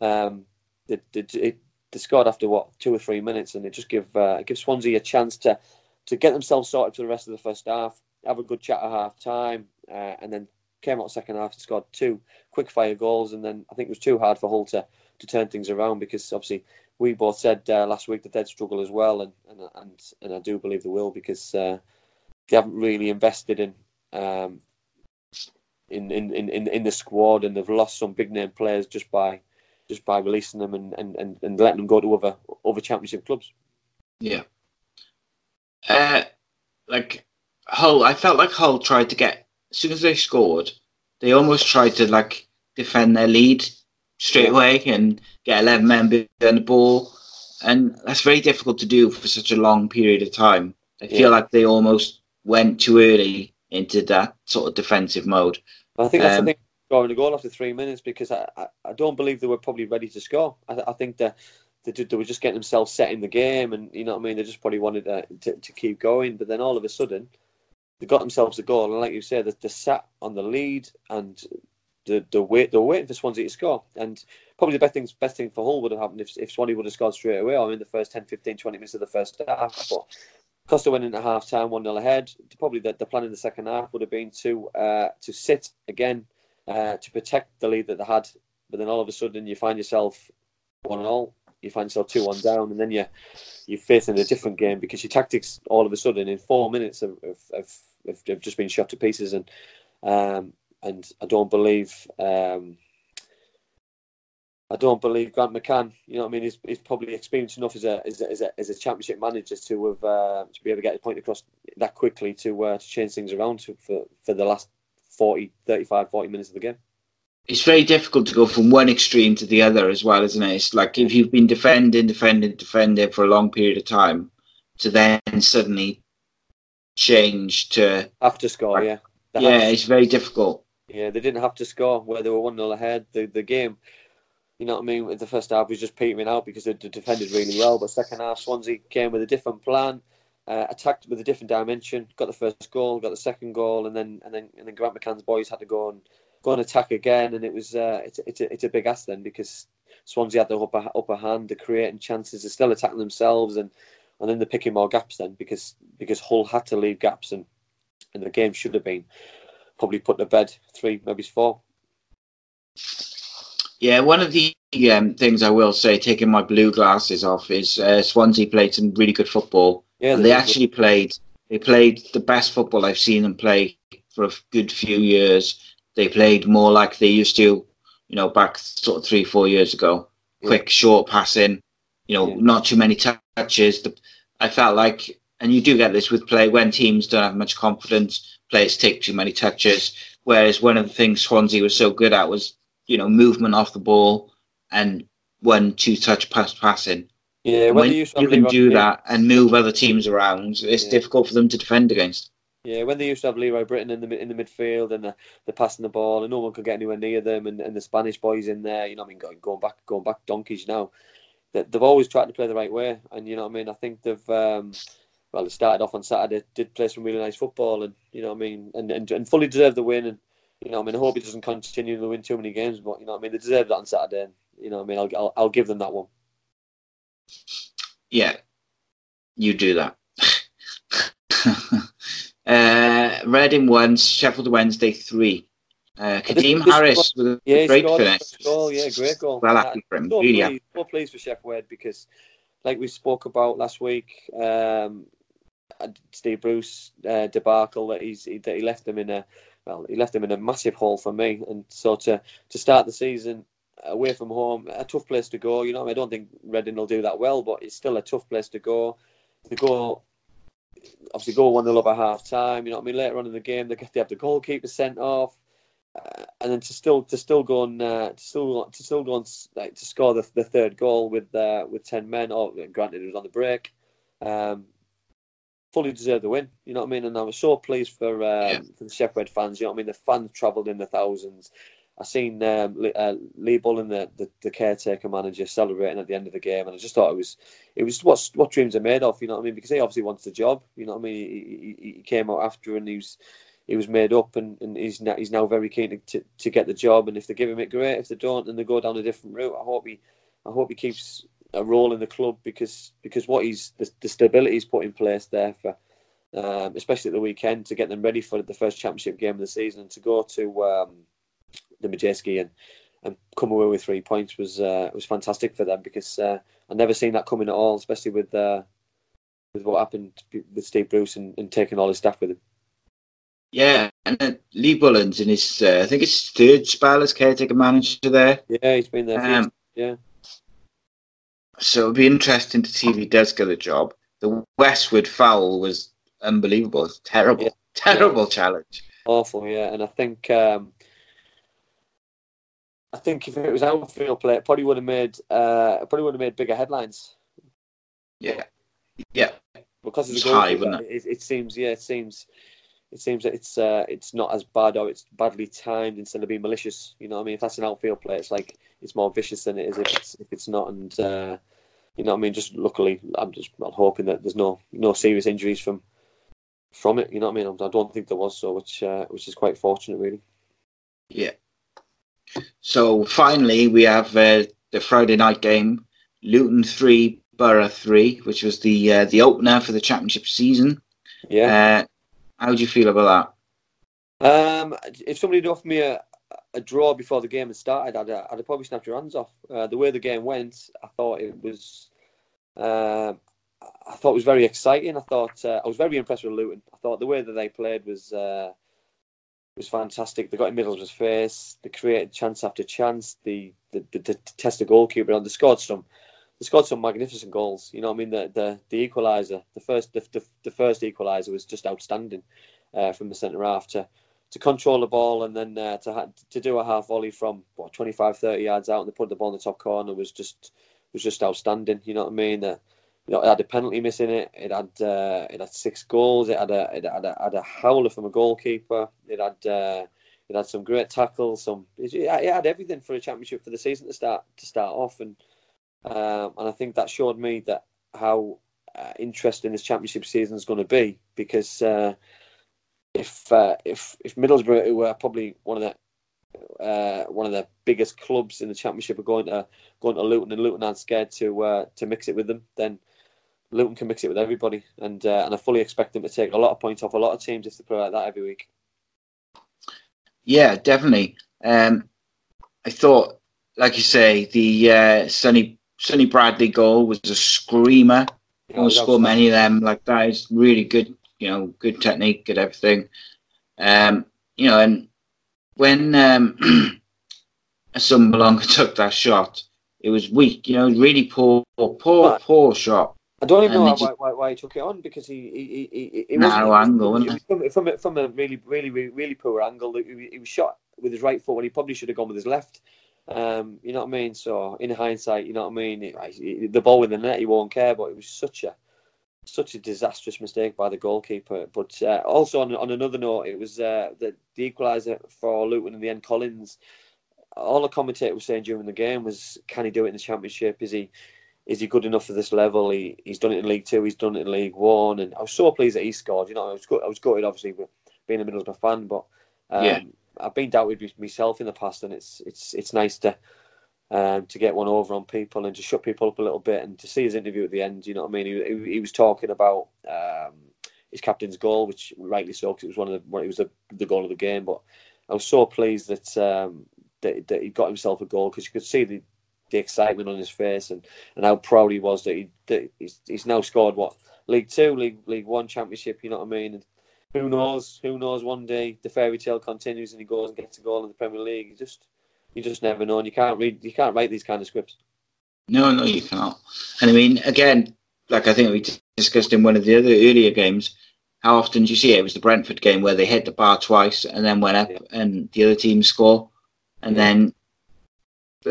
um, they, they, scored after what two or three minutes, and it just give uh, give Swansea a chance to to get themselves sorted for the rest of the first half, have a good chat at half time, uh, and then came out second half and scored two quick fire goals, and then I think it was too hard for Hull to, to turn things around because obviously we both said uh, last week that they'd struggle as well, and and and, and I do believe they will because uh, they haven't really invested in, um, in, in in in the squad, and they've lost some big name players just by just by releasing them and, and, and, and letting them go to other other championship clubs. Yeah. Uh, like Hull, I felt like Hull tried to get as soon as they scored, they almost tried to like defend their lead straight away and get 11 men behind the ball. And that's very difficult to do for such a long period of time. I feel yeah. like they almost went too early into that sort of defensive mode. I think that's um, the thing scoring a goal after three minutes because I, I, I, don't believe they were probably ready to score. I, I think that they, they, were just getting themselves set in the game and, you know what I mean, they just probably wanted to, to, to keep going. But then all of a sudden, they got themselves a goal, and like you said, they, sat on the lead and the the wait they're waiting for Swansea to score. And probably the best thing best thing for Hull would have happened if, if Swansea would have scored straight away or in the first 10, 15, 20 minutes of the first half. But Costa went into half time, 1 0 ahead. Probably the, the plan in the second half would have been to uh, to sit again uh, to protect the lead that they had. But then all of a sudden, you find yourself one and all. You find yourself two one down, and then you you're facing a different game because your tactics all of a sudden in four minutes have, have, have, have just been shot to pieces. And um, and I don't believe. Um, I don't believe Grant McCann. You know what I mean? He's, he's probably experienced enough as a as a, as a, as a championship manager to have uh, to be able to get a point across that quickly to uh, to change things around for for the last 40, 35, 40 minutes of the game. It's very difficult to go from one extreme to the other as well, isn't it? It's like if you've been defending, defending, defending for a long period of time, to then suddenly change to have to score. Yeah, they yeah, it's very difficult. Yeah, they didn't have to score where they were one 0 ahead. The the game you know what I mean? The first half was just petering out because they defended really well. But second half, Swansea came with a different plan, uh, attacked with a different dimension, got the first goal, got the second goal, and then and then and then Grant McCann's boys had to go and go and attack again. And it was uh, it's it's a, it's a big ask then because Swansea had the upper upper hand, they're creating chances, they're still attacking themselves, and and then they're picking more gaps then because because Hull had to leave gaps and and the game should have been probably put to bed three maybe four. Yeah, one of the um, things I will say, taking my blue glasses off, is uh, Swansea played some really good football. Yeah, they, they actually played. They played the best football I've seen them play for a good few years. They played more like they used to, you know, back sort of three, four years ago. Yeah. Quick, short passing, you know, yeah. not too many touches. I felt like, and you do get this with play when teams don't have much confidence, players take too many touches. Whereas one of the things Swansea was so good at was you know, movement off the ball and one two touch pass passing. Yeah, when you can do that and move other teams around, it's yeah. difficult for them to defend against. Yeah, when they used to have Leroy Britton in the in the midfield and the, the passing the ball and no one could get anywhere near them and, and the Spanish boys in there, you know, what I mean, going, going back going back donkeys now. They've always tried to play the right way, and you know, what I mean, I think they've um, well, they started off on Saturday, did play some really nice football, and you know, what I mean, and, and, and fully deserved the win. And you know, what I mean, I hope he doesn't continue to win too many games, but you know, what I mean, they deserve that on Saturday. And, you know, what I mean, I'll, I'll, I'll give them that one. Yeah, you do that. (laughs) uh, Reading won, Sheffield Wednesday three. Uh, Kadeem Harris with a yeah, great finish. Goal, yeah, great goal. Well happy for him. So really pleased, so pleased for Sheffield because, like we spoke about last week, um, Steve Bruce uh, debacle that he's that he left them in a well, he left them in a massive hole for me. And so to, to start the season away from home, a tough place to go. You know, I, mean, I don't think Reading will do that well, but it's still a tough place to go. To go, obviously, go 1 0 at half time. You know what I mean? Later on in the game, they, they have the goalkeeper sent off. Uh, and then to still to still go on uh, to still to still go and like, to score the, the third goal with uh, with ten men. Or oh, granted, it was on the break. Um, fully deserved the win. You know what I mean? And I was so pleased for um, yeah. for the Sheffield fans. You know what I mean? The fans travelled in the thousands. I seen um, uh, Lee Bullen, the, the, the caretaker manager, celebrating at the end of the game, and I just thought it was it was what what dreams are made of. You know what I mean? Because he obviously wants the job. You know what I mean? He, he, he came out after and he was he was made up, and, and he's now he's now very keen to, to, to get the job. And if they give him it, great. If they don't, then they go down a different route, I hope he I hope he keeps a role in the club because because what he's the, the stability he's put in place there for um, especially at the weekend to get them ready for the first championship game of the season and to go to um, the Madejski and and come away with three points was uh, was fantastic for them because uh, I've never seen that coming at all, especially with uh, with what happened with Steve Bruce and, and taking all his staff with him. Yeah, and uh, Lee Bullen's in his, uh, I think it's third spell as caretaker manager there. Yeah, he's been there. Um, yeah. So it'll be interesting to see if he does get a job. The Westwood foul was unbelievable. It's terrible, yeah. terrible yeah. challenge. Awful, yeah. And I think um, I think if it was an outfield play, it probably would have made uh, probably would have made bigger headlines. Yeah, yeah. Because it's high, it? It, it? seems, yeah, it seems, it seems that it's uh, it's not as bad or it's badly timed instead of being malicious. You know, what I mean, if that's an outfield play, it's like it's more vicious than it is if it's if it's not. And uh, you know, what I mean, just luckily, I'm just I'm hoping that there's no no serious injuries from from it. You know what I mean? I don't think there was so, which uh, which is quite fortunate, really. Yeah. So finally, we have uh, the Friday night game: Luton three, Borough three, which was the uh, the opener for the championship season. Yeah. Uh, how do you feel about that? Um, if somebody had offered me a, a draw before the game had started, I'd, I'd have probably snapped your hands off. Uh, the way the game went, I thought it was. Uh, I thought it was very exciting. I thought uh, I was very impressed with Luton. I thought the way that they played was uh, was fantastic. They got in Middlesbrough's face. They created chance after chance. The the, the, the test the goalkeeper on. They scored some. They scored some magnificent goals. You know, I mean, the the, the equaliser, the first the, the, the first equaliser was just outstanding uh, from the centre half to to control the ball and then uh, to ha- to do a half volley from what 25, 30 yards out and they put the ball in the top corner was just was just outstanding. You know what I mean? Uh, you know, it had a penalty miss in it. It had uh, it had six goals. It had a it had a, had a howler from a goalkeeper. It had uh, it had some great tackles. Some it, it had everything for a championship for the season to start to start off. And um, and I think that showed me that how uh, interesting this championship season is going to be because uh, if uh, if if Middlesbrough, who are probably one of the uh, one of the biggest clubs in the championship, are going to going to Luton, and Luton aren't scared to to mix it with them, then Luton can mix it with everybody, and uh, and I fully expect them to take a lot of points off a lot of teams if they play like that every week. Yeah, definitely. Um, I thought, like you say, the uh, Sonny Sonny Bradley goal was a screamer. Yeah, score many of them like that. It's really good you know, good technique, good everything. Um, you know, and when um, (clears throat) Assombalonga (laughs) took that shot, it was weak. You know, really poor, poor, but poor shot. I don't even know why, why, why, he took it on because he he he, he narrow angle, it from, from, a, from a really really really, really poor angle. He, he was shot with his right foot when he probably should have gone with his left. Um, you know what I mean? So in hindsight, you know what I mean. It, the ball in the net, he won't care, but it was such a such a disastrous mistake by the goalkeeper. But uh, also on, on another note, it was uh, the, the equaliser for Luton in the end. Collins, all the commentator was saying during the game was, can he do it in the Championship? Is he is he good enough for this level? He he's done it in League Two, he's done it in League One, and I was so pleased that he scored. You know, I was I was gutted obviously being a Middlesbrough fan, but um, yeah. I've been doubted myself in the past, and it's it's it's nice to um, to get one over on people and to shut people up a little bit and to see his interview at the end. You know what I mean? He, he was talking about um, his captain's goal, which rightly so because it was one of the it was the, the goal of the game. But I was so pleased that um, that, that, he got himself a goal because you could see the the excitement on his face and, and how proud he was that he that he's, he's now scored what League Two, League League One Championship. You know what I mean? And who knows? Who knows? One day the fairy tale continues and he goes and gets a goal in the Premier League. He just you just never know, and you can't read, you can't write these kind of scripts. No, no, you cannot. And I mean, again, like I think we discussed in one of the other earlier games, how often do you see it? It was the Brentford game where they hit the bar twice and then went up, yeah. and the other team score, and yeah. then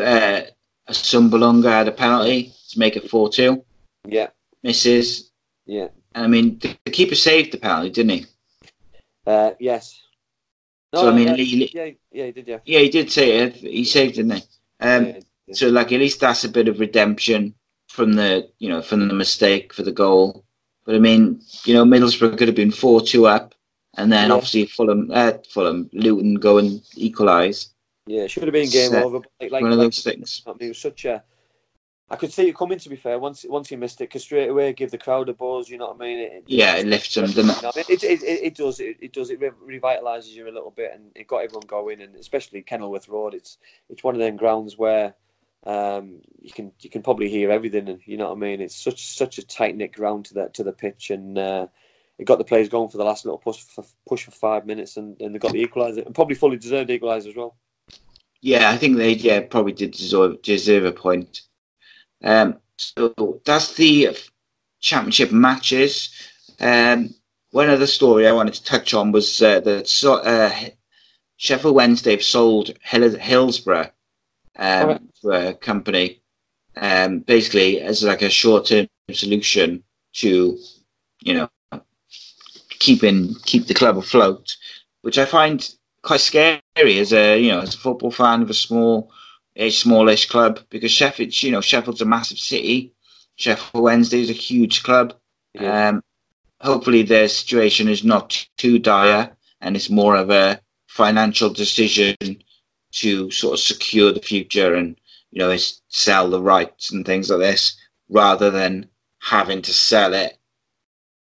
uh, Assombalonga had a penalty to make it four two. Yeah, misses. Yeah, and I mean the keeper saved the penalty, didn't he? Uh, yes, no, so I mean, yeah, he, yeah, yeah, he did, yeah. Yeah, he did say it. He saved, didn't he? Um, yeah, yeah. So like, at least that's a bit of redemption from the, you know, from the mistake for the goal. But I mean, you know, Middlesbrough could have been four two up, and then obviously Fulham, uh, Fulham, Luton go and equalise. Yeah, it should have been game over. Like, like, one of those like, things. It was such a I could see it coming. To be fair, once once he missed it, because straight away give the crowd a buzz. You know what I mean? It, yeah, it lifts them, doesn't it? It, it, it, it, does. It, it does. It revitalises you a little bit, and it got everyone going. And especially Kenilworth Road, it's it's one of them grounds where um, you can you can probably hear everything, and you know what I mean. It's such such a tight knit ground to the to the pitch, and uh, it got the players going for the last little push for push for five minutes, and, and they got the equaliser, and probably fully deserved equaliser as well. Yeah, I think they yeah probably did deserve deserve a point. Um, so that's the championship matches. Um, one other story I wanted to touch on was uh, that so, uh, Sheffield Wednesday have sold Hill- Hillsborough um, right. to a company, um, basically as like a short-term solution to, you know, keeping keep the club afloat, which I find quite scary as a you know as a football fan of a small a smallish club because Sheffield, you know, Sheffield's a massive city. Sheffield Wednesday is a huge club. Yeah. Um, hopefully, their situation is not too dire and it's more of a financial decision to sort of secure the future and you know sell the rights and things like this rather than having to sell it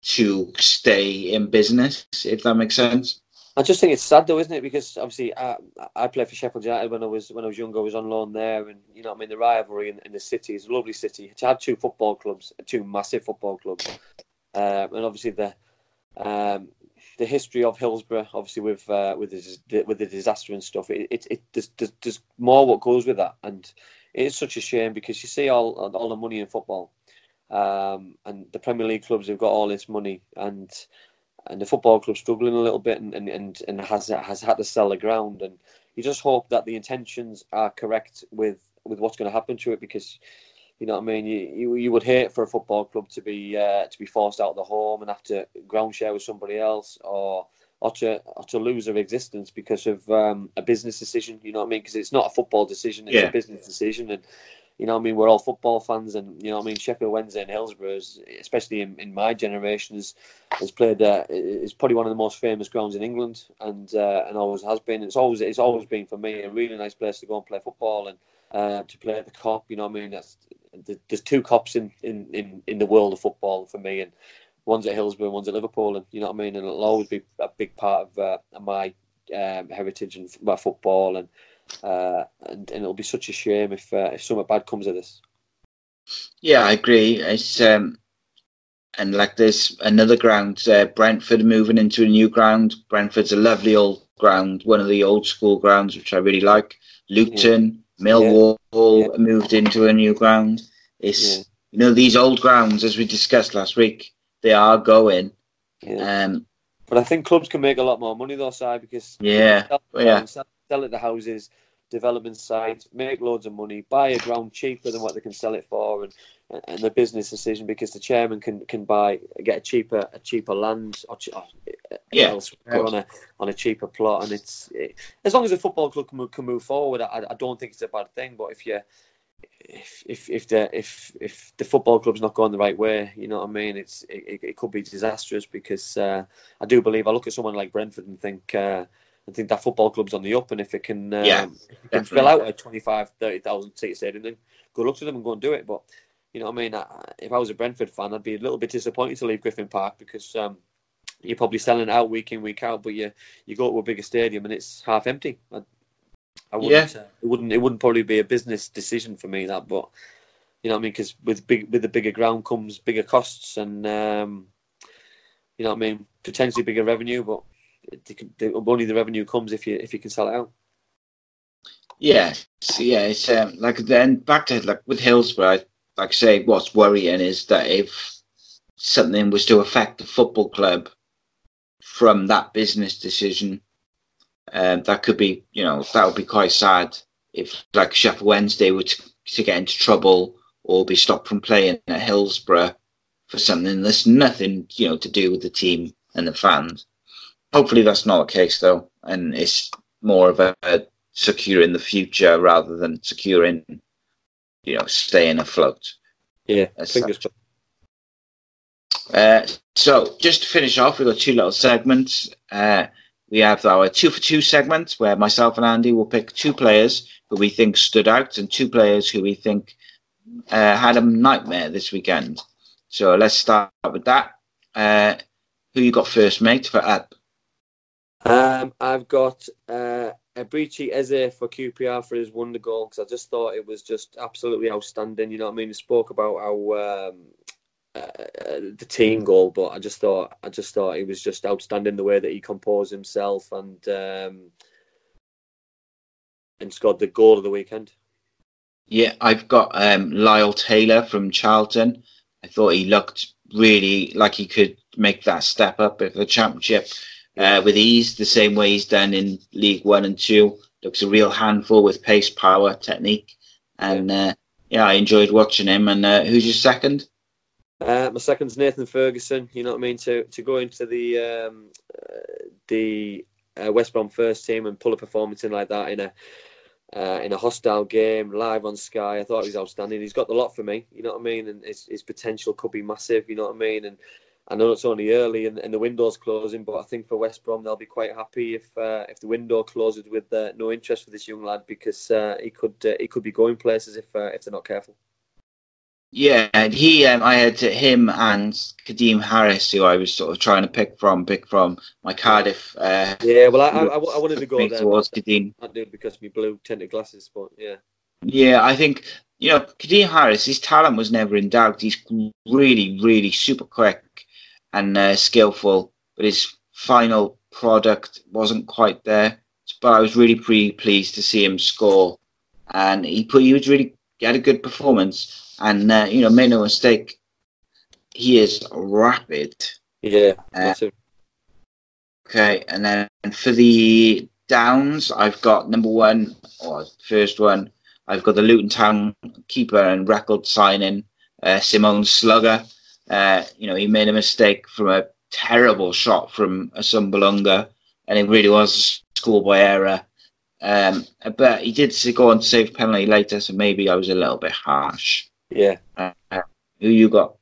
to stay in business if that makes sense I just think it's sad though, isn't it? Because obviously I, I played for Sheffield United when I was when I was younger. I was on loan there, and you know I mean the rivalry in, in the city is a lovely city. To have two football clubs, two massive football clubs, uh, and obviously the um, the history of Hillsborough, obviously with uh, with the with the disaster and stuff. It it, it there's, there's, there's more what goes with that, and it is such a shame because you see all all the money in football, um, and the Premier League clubs have got all this money and and the football club struggling a little bit and, and, and, and has has had to sell the ground. And you just hope that the intentions are correct with with what's going to happen to it because you know what I mean you, you, you would hate for a football club to be uh, to be forced out of the home and have to ground share with somebody else or or to or to lose their existence because of um, a business decision you know what I mean? Because it's not a football decision it's yeah. a business decision. And you know, I mean, we're all football fans, and you know, I mean, Sheffield Wednesday and Hillsborough, is, especially in, in my generation, has has played. Uh, is probably one of the most famous grounds in England, and uh, and always has been. It's always it's always been for me a really nice place to go and play football and uh, to play at the Kop. You know, I mean, that's there's two Kops in, in, in, in the world of football for me, and one's at Hillsborough, one's at Liverpool, and you know what I mean. And it'll always be a big part of uh, my um, heritage and my football and uh, and, and it'll be such a shame if uh, if something bad comes of this. Yeah, I agree. It's um, and like there's another ground, uh, Brentford moving into a new ground. Brentford's a lovely old ground, one of the old school grounds which I really like. Luton, yeah. Millwall yeah. moved into a new ground. It's you know these old grounds, as we discussed last week, they are going. Um, but I think clubs can make a lot more money though, side because yeah, yeah, sell, it the houses, development sites, make loads of money, buy a ground cheaper than what they can sell it for, and and the business decision because the chairman can can buy get a cheaper a cheaper land or, or yeah, elsewhere on a on a cheaper plot, and it's it, as long as the football club can move, can move forward, I, I don't think it's a bad thing. But if you if if if the if if the football club's not going the right way, you know what I mean. It's it, it could be disastrous because uh, I do believe I look at someone like Brentford and think uh, I think that football club's on the up, and if it can, um, yeah, it can fill out a 25, 30,000 seat stadium, then good luck to them and go and do it. But you know what I mean? if I was a Brentford fan, I'd be a little bit disappointed to leave Griffin Park because um, you're probably selling out week in, week out, but you you go to a bigger stadium and it's half empty. I, I wouldn't, yeah. Uh, it wouldn't, it wouldn't probably be a business decision for me that, but you know what I mean? Because with big, with the bigger ground comes bigger costs, and um, you know what I mean? Potentially bigger revenue, but the, only the revenue comes if you if you can sell it out. Yeah, so yeah, it's um, like then back to like with Hillsborough. Like I say, what's worrying is that if something was to affect the football club from that business decision, um, that could be, you know, that would be quite sad if like Sheffield Wednesday were to, to get into trouble or be stopped from playing at Hillsborough for something that's nothing, you know, to do with the team and the fans. Hopefully, that's not the case though, and it's more of a, a secure in the future rather than securing, you know, staying afloat. Yeah, fingers crossed. Uh, so, just to finish off, we've got two little segments. Uh, we have our two for two segment where myself and Andy will pick two players who we think stood out and two players who we think uh, had a nightmare this weekend. So let's start with that. Uh, who you got first, mate, for up? Um, I've got uh, Eberechi Eze for QPR for his wonder goal because I just thought it was just absolutely outstanding. You know what I mean? He spoke about how um, uh, the team goal, but I just thought I just thought he was just outstanding the way that he composed himself and um, and scored the goal of the weekend. Yeah, I've got um, Lyle Taylor from Charlton. I thought he looked really like he could make that step up at the championship uh, with ease, the same way he's done in League One and Two. Looks a real handful with pace, power, technique, and uh, yeah I enjoyed watching him. And uh, who's your second? Uh, my second's Nathan Ferguson. You know what I mean? To to go into the um, the uh, West Brom first team and pull a performance in like that in a uh, in a hostile game, live on Sky. I thought he was outstanding. He's got the lot for me, you know what I mean? And his, his potential could be massive, you know what I mean? And I know it's only early and, and, the window's closing, but I think for West Brom they'll be quite happy if uh, if the window closes with uh, no interest for this young lad because uh, he could uh, he could be going places if uh, if they're not careful. Yeah, and he, um, I had him and Kadeem Harris, who I was sort of trying to pick from, pick from my Cardiff. Uh, yeah, well, I, I, I (laughs) wanted to go there towards Kadeem. I do because my blue tinted glasses, but yeah. Yeah, I think you know Kadeem Harris. His talent was never in doubt. He's really, really super quick and uh, skillful, but his final product wasn't quite there. But I was really pretty pleased to see him score, and he put he was really he had a good performance and uh, you know, make no mistake, he is rapid. Yeah. Uh, okay, and then for the downs, I've got number one or first one. I've got the Luton Town keeper and record signing, uh, Simon Sluga. Uh, you know, he made a mistake from a terrible shot from Assombalonga, and it really was a schoolboy error. Um, but he did go on to save penalty later, so maybe I was a little bit harsh. Yeah. Uh, who you got?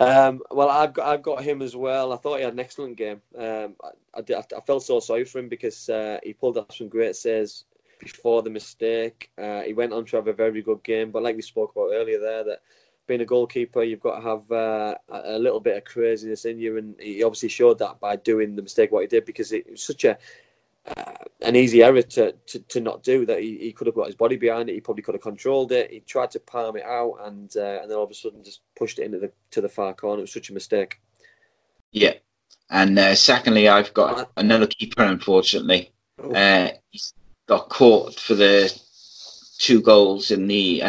Um, well, I've got I've got him as well. I thought he had an excellent game. Um, I, I, I felt so sorry for him because uh, he pulled off some great saves before the mistake. Uh, he went on to have a very good game, but like we spoke about earlier, there that being a goalkeeper, you've got to have uh, a little bit of craziness in you, and he obviously showed that by doing the mistake what he did because it was such a uh, an easy error to, to, to not do that. He, he could have got his body behind it. He probably could have controlled it. He tried to palm it out, and uh, and then all of a sudden just pushed it into the to the far corner. It was such a mistake. Yeah, and uh, secondly, I've got another keeper. Unfortunately, oh. uh, he's got caught for the two goals in the.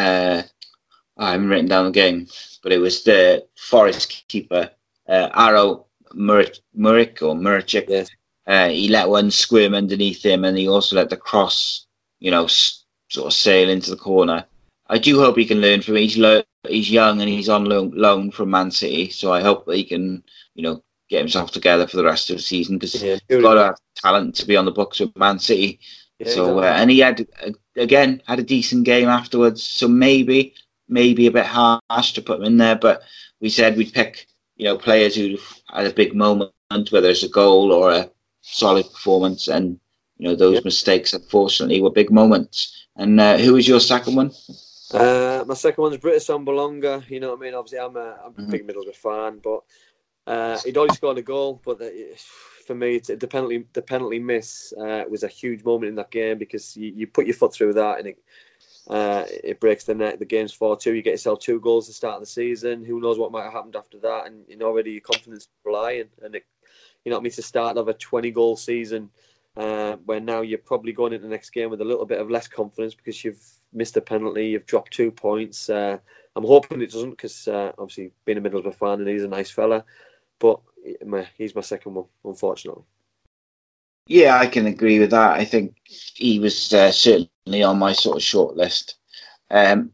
I haven't written down the game, but it was the Forest keeper, uh, Aro Muric or Muric. Yes. Uh, he let one squirm underneath him, and he also let the cross, you know, s- sort of sail into the corner. I do hope he can learn from it. He's, lo- he's young and he's on loan, loan from Man City, so I hope that he can, you know, get himself together for the rest of the season because yeah, he's got to have talent to be on the books with Man City. Yeah, so uh, and he had uh, again had a decent game afterwards. So maybe maybe a bit harsh to put him in there, but we said we'd pick you know players who had a big moment, whether it's a goal or a solid performance, and you know those mistakes unfortunately were big moments. And uh, who was your second one? Uh, my second one is Britt Assombalonga. You know what I mean? Obviously, I'm a, I'm a mm-hmm. big Middlesbrough fan, but uh, he'd already scored a goal. But the, for me, the penalty the penalty miss uh, was a huge moment in that game because you, you put your foot through that and it uh, it breaks the net. The game's four two. You get yourself two goals to start of the season. Who knows what might have happened after that? And you know already your confidence flying, and it you know, I mean, to start of a 20 goal season, uh, where now you're probably going into the next game with a little bit of less confidence because you've missed a penalty, you've dropped two points. Uh, I'm hoping it doesn't because uh, obviously being a middle of Middlesbrough fan and he's a nice fella, but he's my second one, unfortunately. Yeah, I can agree with that. I think he was uh, certainly on my sort of short list. Um,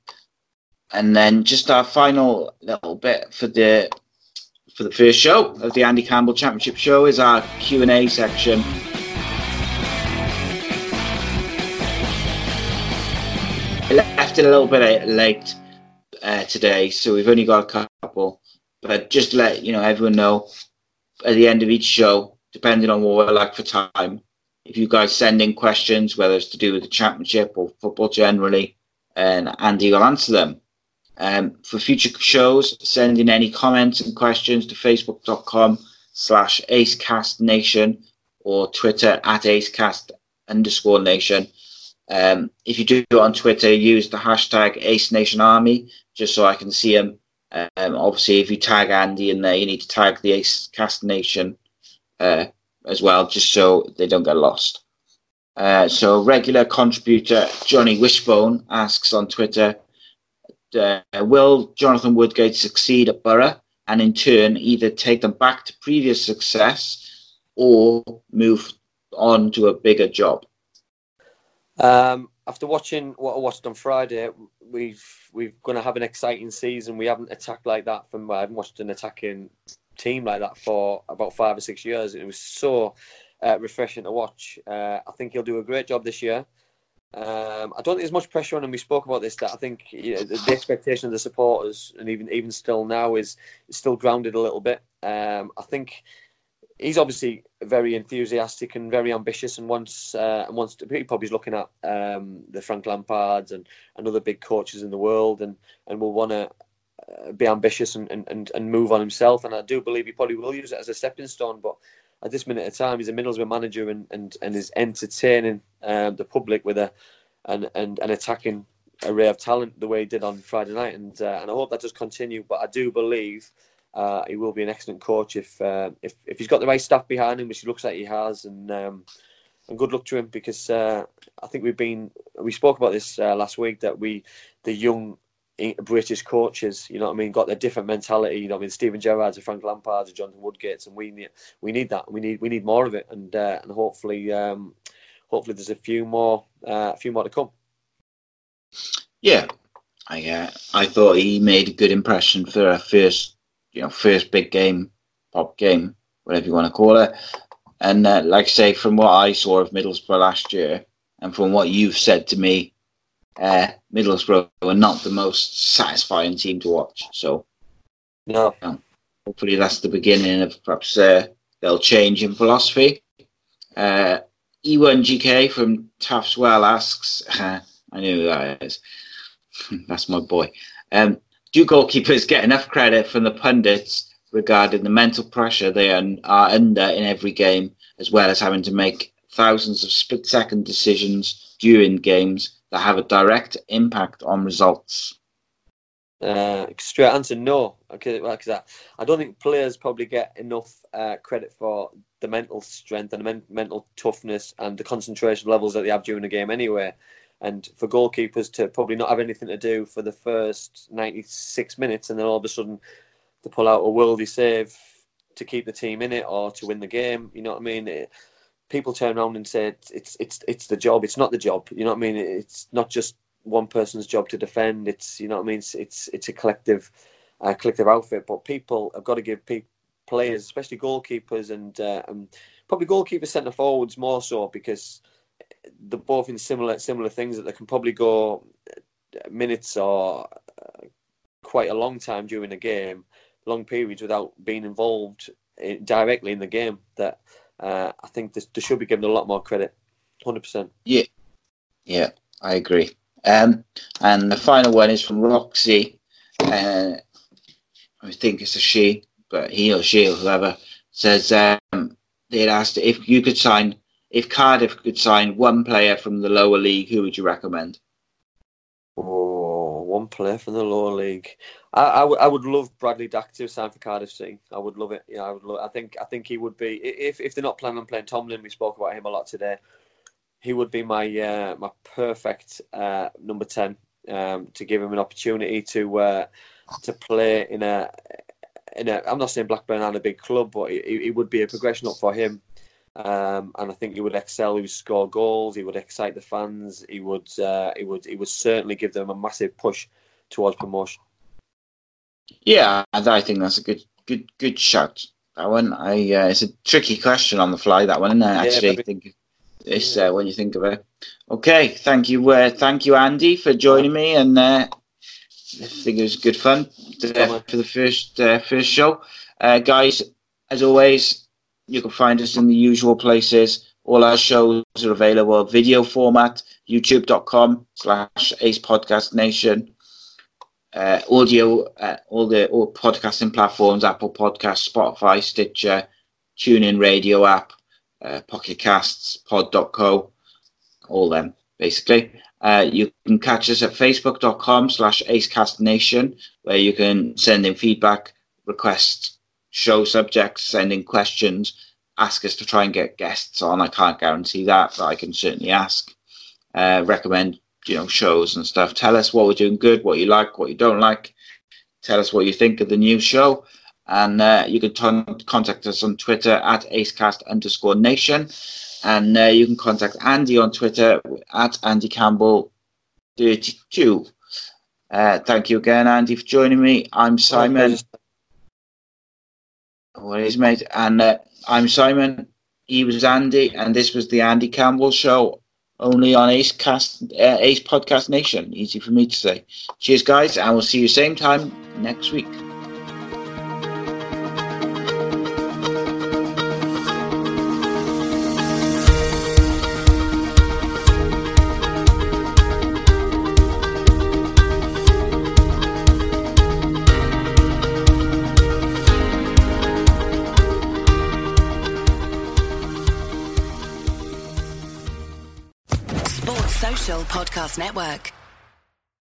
and then just our final little bit for the for the first show of the Andy Campbell Championship Show is our Q&A section. I left it a little bit late uh, today, so we've only got a couple. But just to let you know, everyone know, at the end of each show, depending on what we're like for time, if you guys send in questions, whether it's to do with the championship or football generally, and Andy will answer them. Um, for future shows, send in any comments and questions to facebook.com slash acecastnation or Twitter at acecast underscore nation. Um, if you do it on Twitter, use the hashtag Ace Nation Army just so I can see them. Um, obviously, if you tag Andy in there, you need to tag the Ace Cast Nation uh, as well, just so they don't get lost. Uh, so, regular contributor Johnny Wishbone asks on Twitter, uh, will Jonathan Woodgate succeed at Borough and in turn either take them back to previous success or move on to a bigger job? Um, after watching what I watched on Friday, we've we're going to have an exciting season. We haven't attacked like that from I haven't watched an attacking team like that for about five or six years. It was so uh, refreshing to watch. Uh, I think he'll do a great job this year. Um, I don't think there's much pressure on him. We spoke about this. That I think you know, the, the, expectation of the supporters, and even even still now, is, still grounded a little bit. Um, I think he's obviously very enthusiastic and very ambitious, and wants uh, and wants to. He probably is looking at um, the Frank Lampards and, and other big coaches in the world, and and will want to be ambitious and, and, and move on himself. And I do believe he probably will use it as a stepping stone. But at this minute of time, he's a Middlesbrough manager and, and, and is entertaining um, the public with a an, and, an attacking array of talent the way he did on Friday night. And uh, and I hope that does continue. But I do believe uh, he will be an excellent coach if uh, if if he's got the right staff behind him, which he looks like he has. And um, and good luck to him because uh, I think we've been we spoke about this uh, last week that we the young British coaches, you know what I mean, got a different mentality. You know, I mean, Steven Gerrard's, and Frank Lampard's, and Jonathan Woodgate's, and we need we need that. We need we need more of it, and uh, and hopefully um, hopefully there's a few more uh, a few more to come. Yeah, I uh, I thought he made a good impression for a first you know first big game, pop game, whatever you want to call it. And uh, like I say, from what I saw of Middlesbrough last year, and from what you've said to me uh, Middlesbrough are not the most satisfying team to watch. So, no. hopefully, that's the beginning of perhaps uh, they'll change in philosophy. Uh, E1GK from Taff's Well asks, (laughs) I knew who that is. (laughs) that's my boy. Um, do goalkeepers get enough credit from the pundits regarding the mental pressure they are, are under in every game, as well as having to make thousands of split second decisions during games that have a direct impact on results? Uh, straight answer no, Okay, well, I, I don't think players probably get enough uh, credit for the mental strength and the men- mental toughness and the concentration levels that they have during the game anyway. And for goalkeepers to probably not have anything to do for the first 96 minutes and then all of a sudden to pull out a worldy save to keep the team in it or to win the game, you know what I mean? It, people turn around and say it's, it's it's the job. It's not the job. You know what I mean? It's not just one person's job to defend. It's you know what I mean. It's it's, it's a collective uh, collective outfit. But people have got to give pe- players, especially goalkeepers and uh, and probably goalkeepers, centre forwards more so because they're both in similar similar things that they can probably go minutes or uh, quite a long time during a game, long periods without being involved in, directly in the game. That uh, I think this, they should be given a lot more credit. Hundred percent. Yeah, yeah, I agree. Um, and the final one is from Roxy. Uh, I think it's a she, but he or she or whoever says um, they'd asked if you could sign, if Cardiff could sign one player from the lower league, who would you recommend? Player from the lower league. I, I, w- I would love Bradley Dack to sign for Cardiff City. I would love it. Yeah, I would. Love, I think. I think he would be if if they're not planning on playing Tomlin. We spoke about him a lot today. He would be my uh, my perfect uh, number ten um, to give him an opportunity to uh, to play in a in a. I'm not saying Blackburn aren't a big club, but it, it would be a progression up for him. Um, and I think he would excel. He would score goals. He would excite the fans. He would. Uh, he would. He would certainly give them a massive push towards promotion. Yeah, I think that's a good, good, good shout. That one, I uh, it's a tricky question on the fly. That one, isn't it? Actually, yeah, I think it's uh, when you think of it. Okay, thank you, uh, thank you, Andy, for joining me, and uh, I think it was good fun uh, for the first uh, first show, guys. As always, you can find us in the usual places. All our shows are available video format, youtube.com slash ace podcast nation uh, audio, uh, all the all podcasting platforms, Apple Podcasts, Spotify, Stitcher, TuneIn Radio app, uh, Pocket Casts, Pod.co, all them basically. Uh, you can catch us at facebook.com slash acecastnation, where you can send in feedback, request show subjects, send in questions, ask us to try and get guests on. I can't guarantee that, but I can certainly ask. Uh, recommend you know shows and stuff. Tell us what we're doing good, what you like, what you don't like. Tell us what you think of the new show, and uh, you can t- contact us on Twitter at acecast underscore nation, and uh, you can contact Andy on Twitter at Andy Campbell thirty two. Uh, thank you again, Andy, for joining me. I'm Simon. What is mate? And uh, I'm Simon. He was Andy, and this was the Andy Campbell Show only on Ace Cast, uh, Ace Podcast Nation. Easy for me to say. Cheers, guys, and we'll see you same time next week. Podcast Network.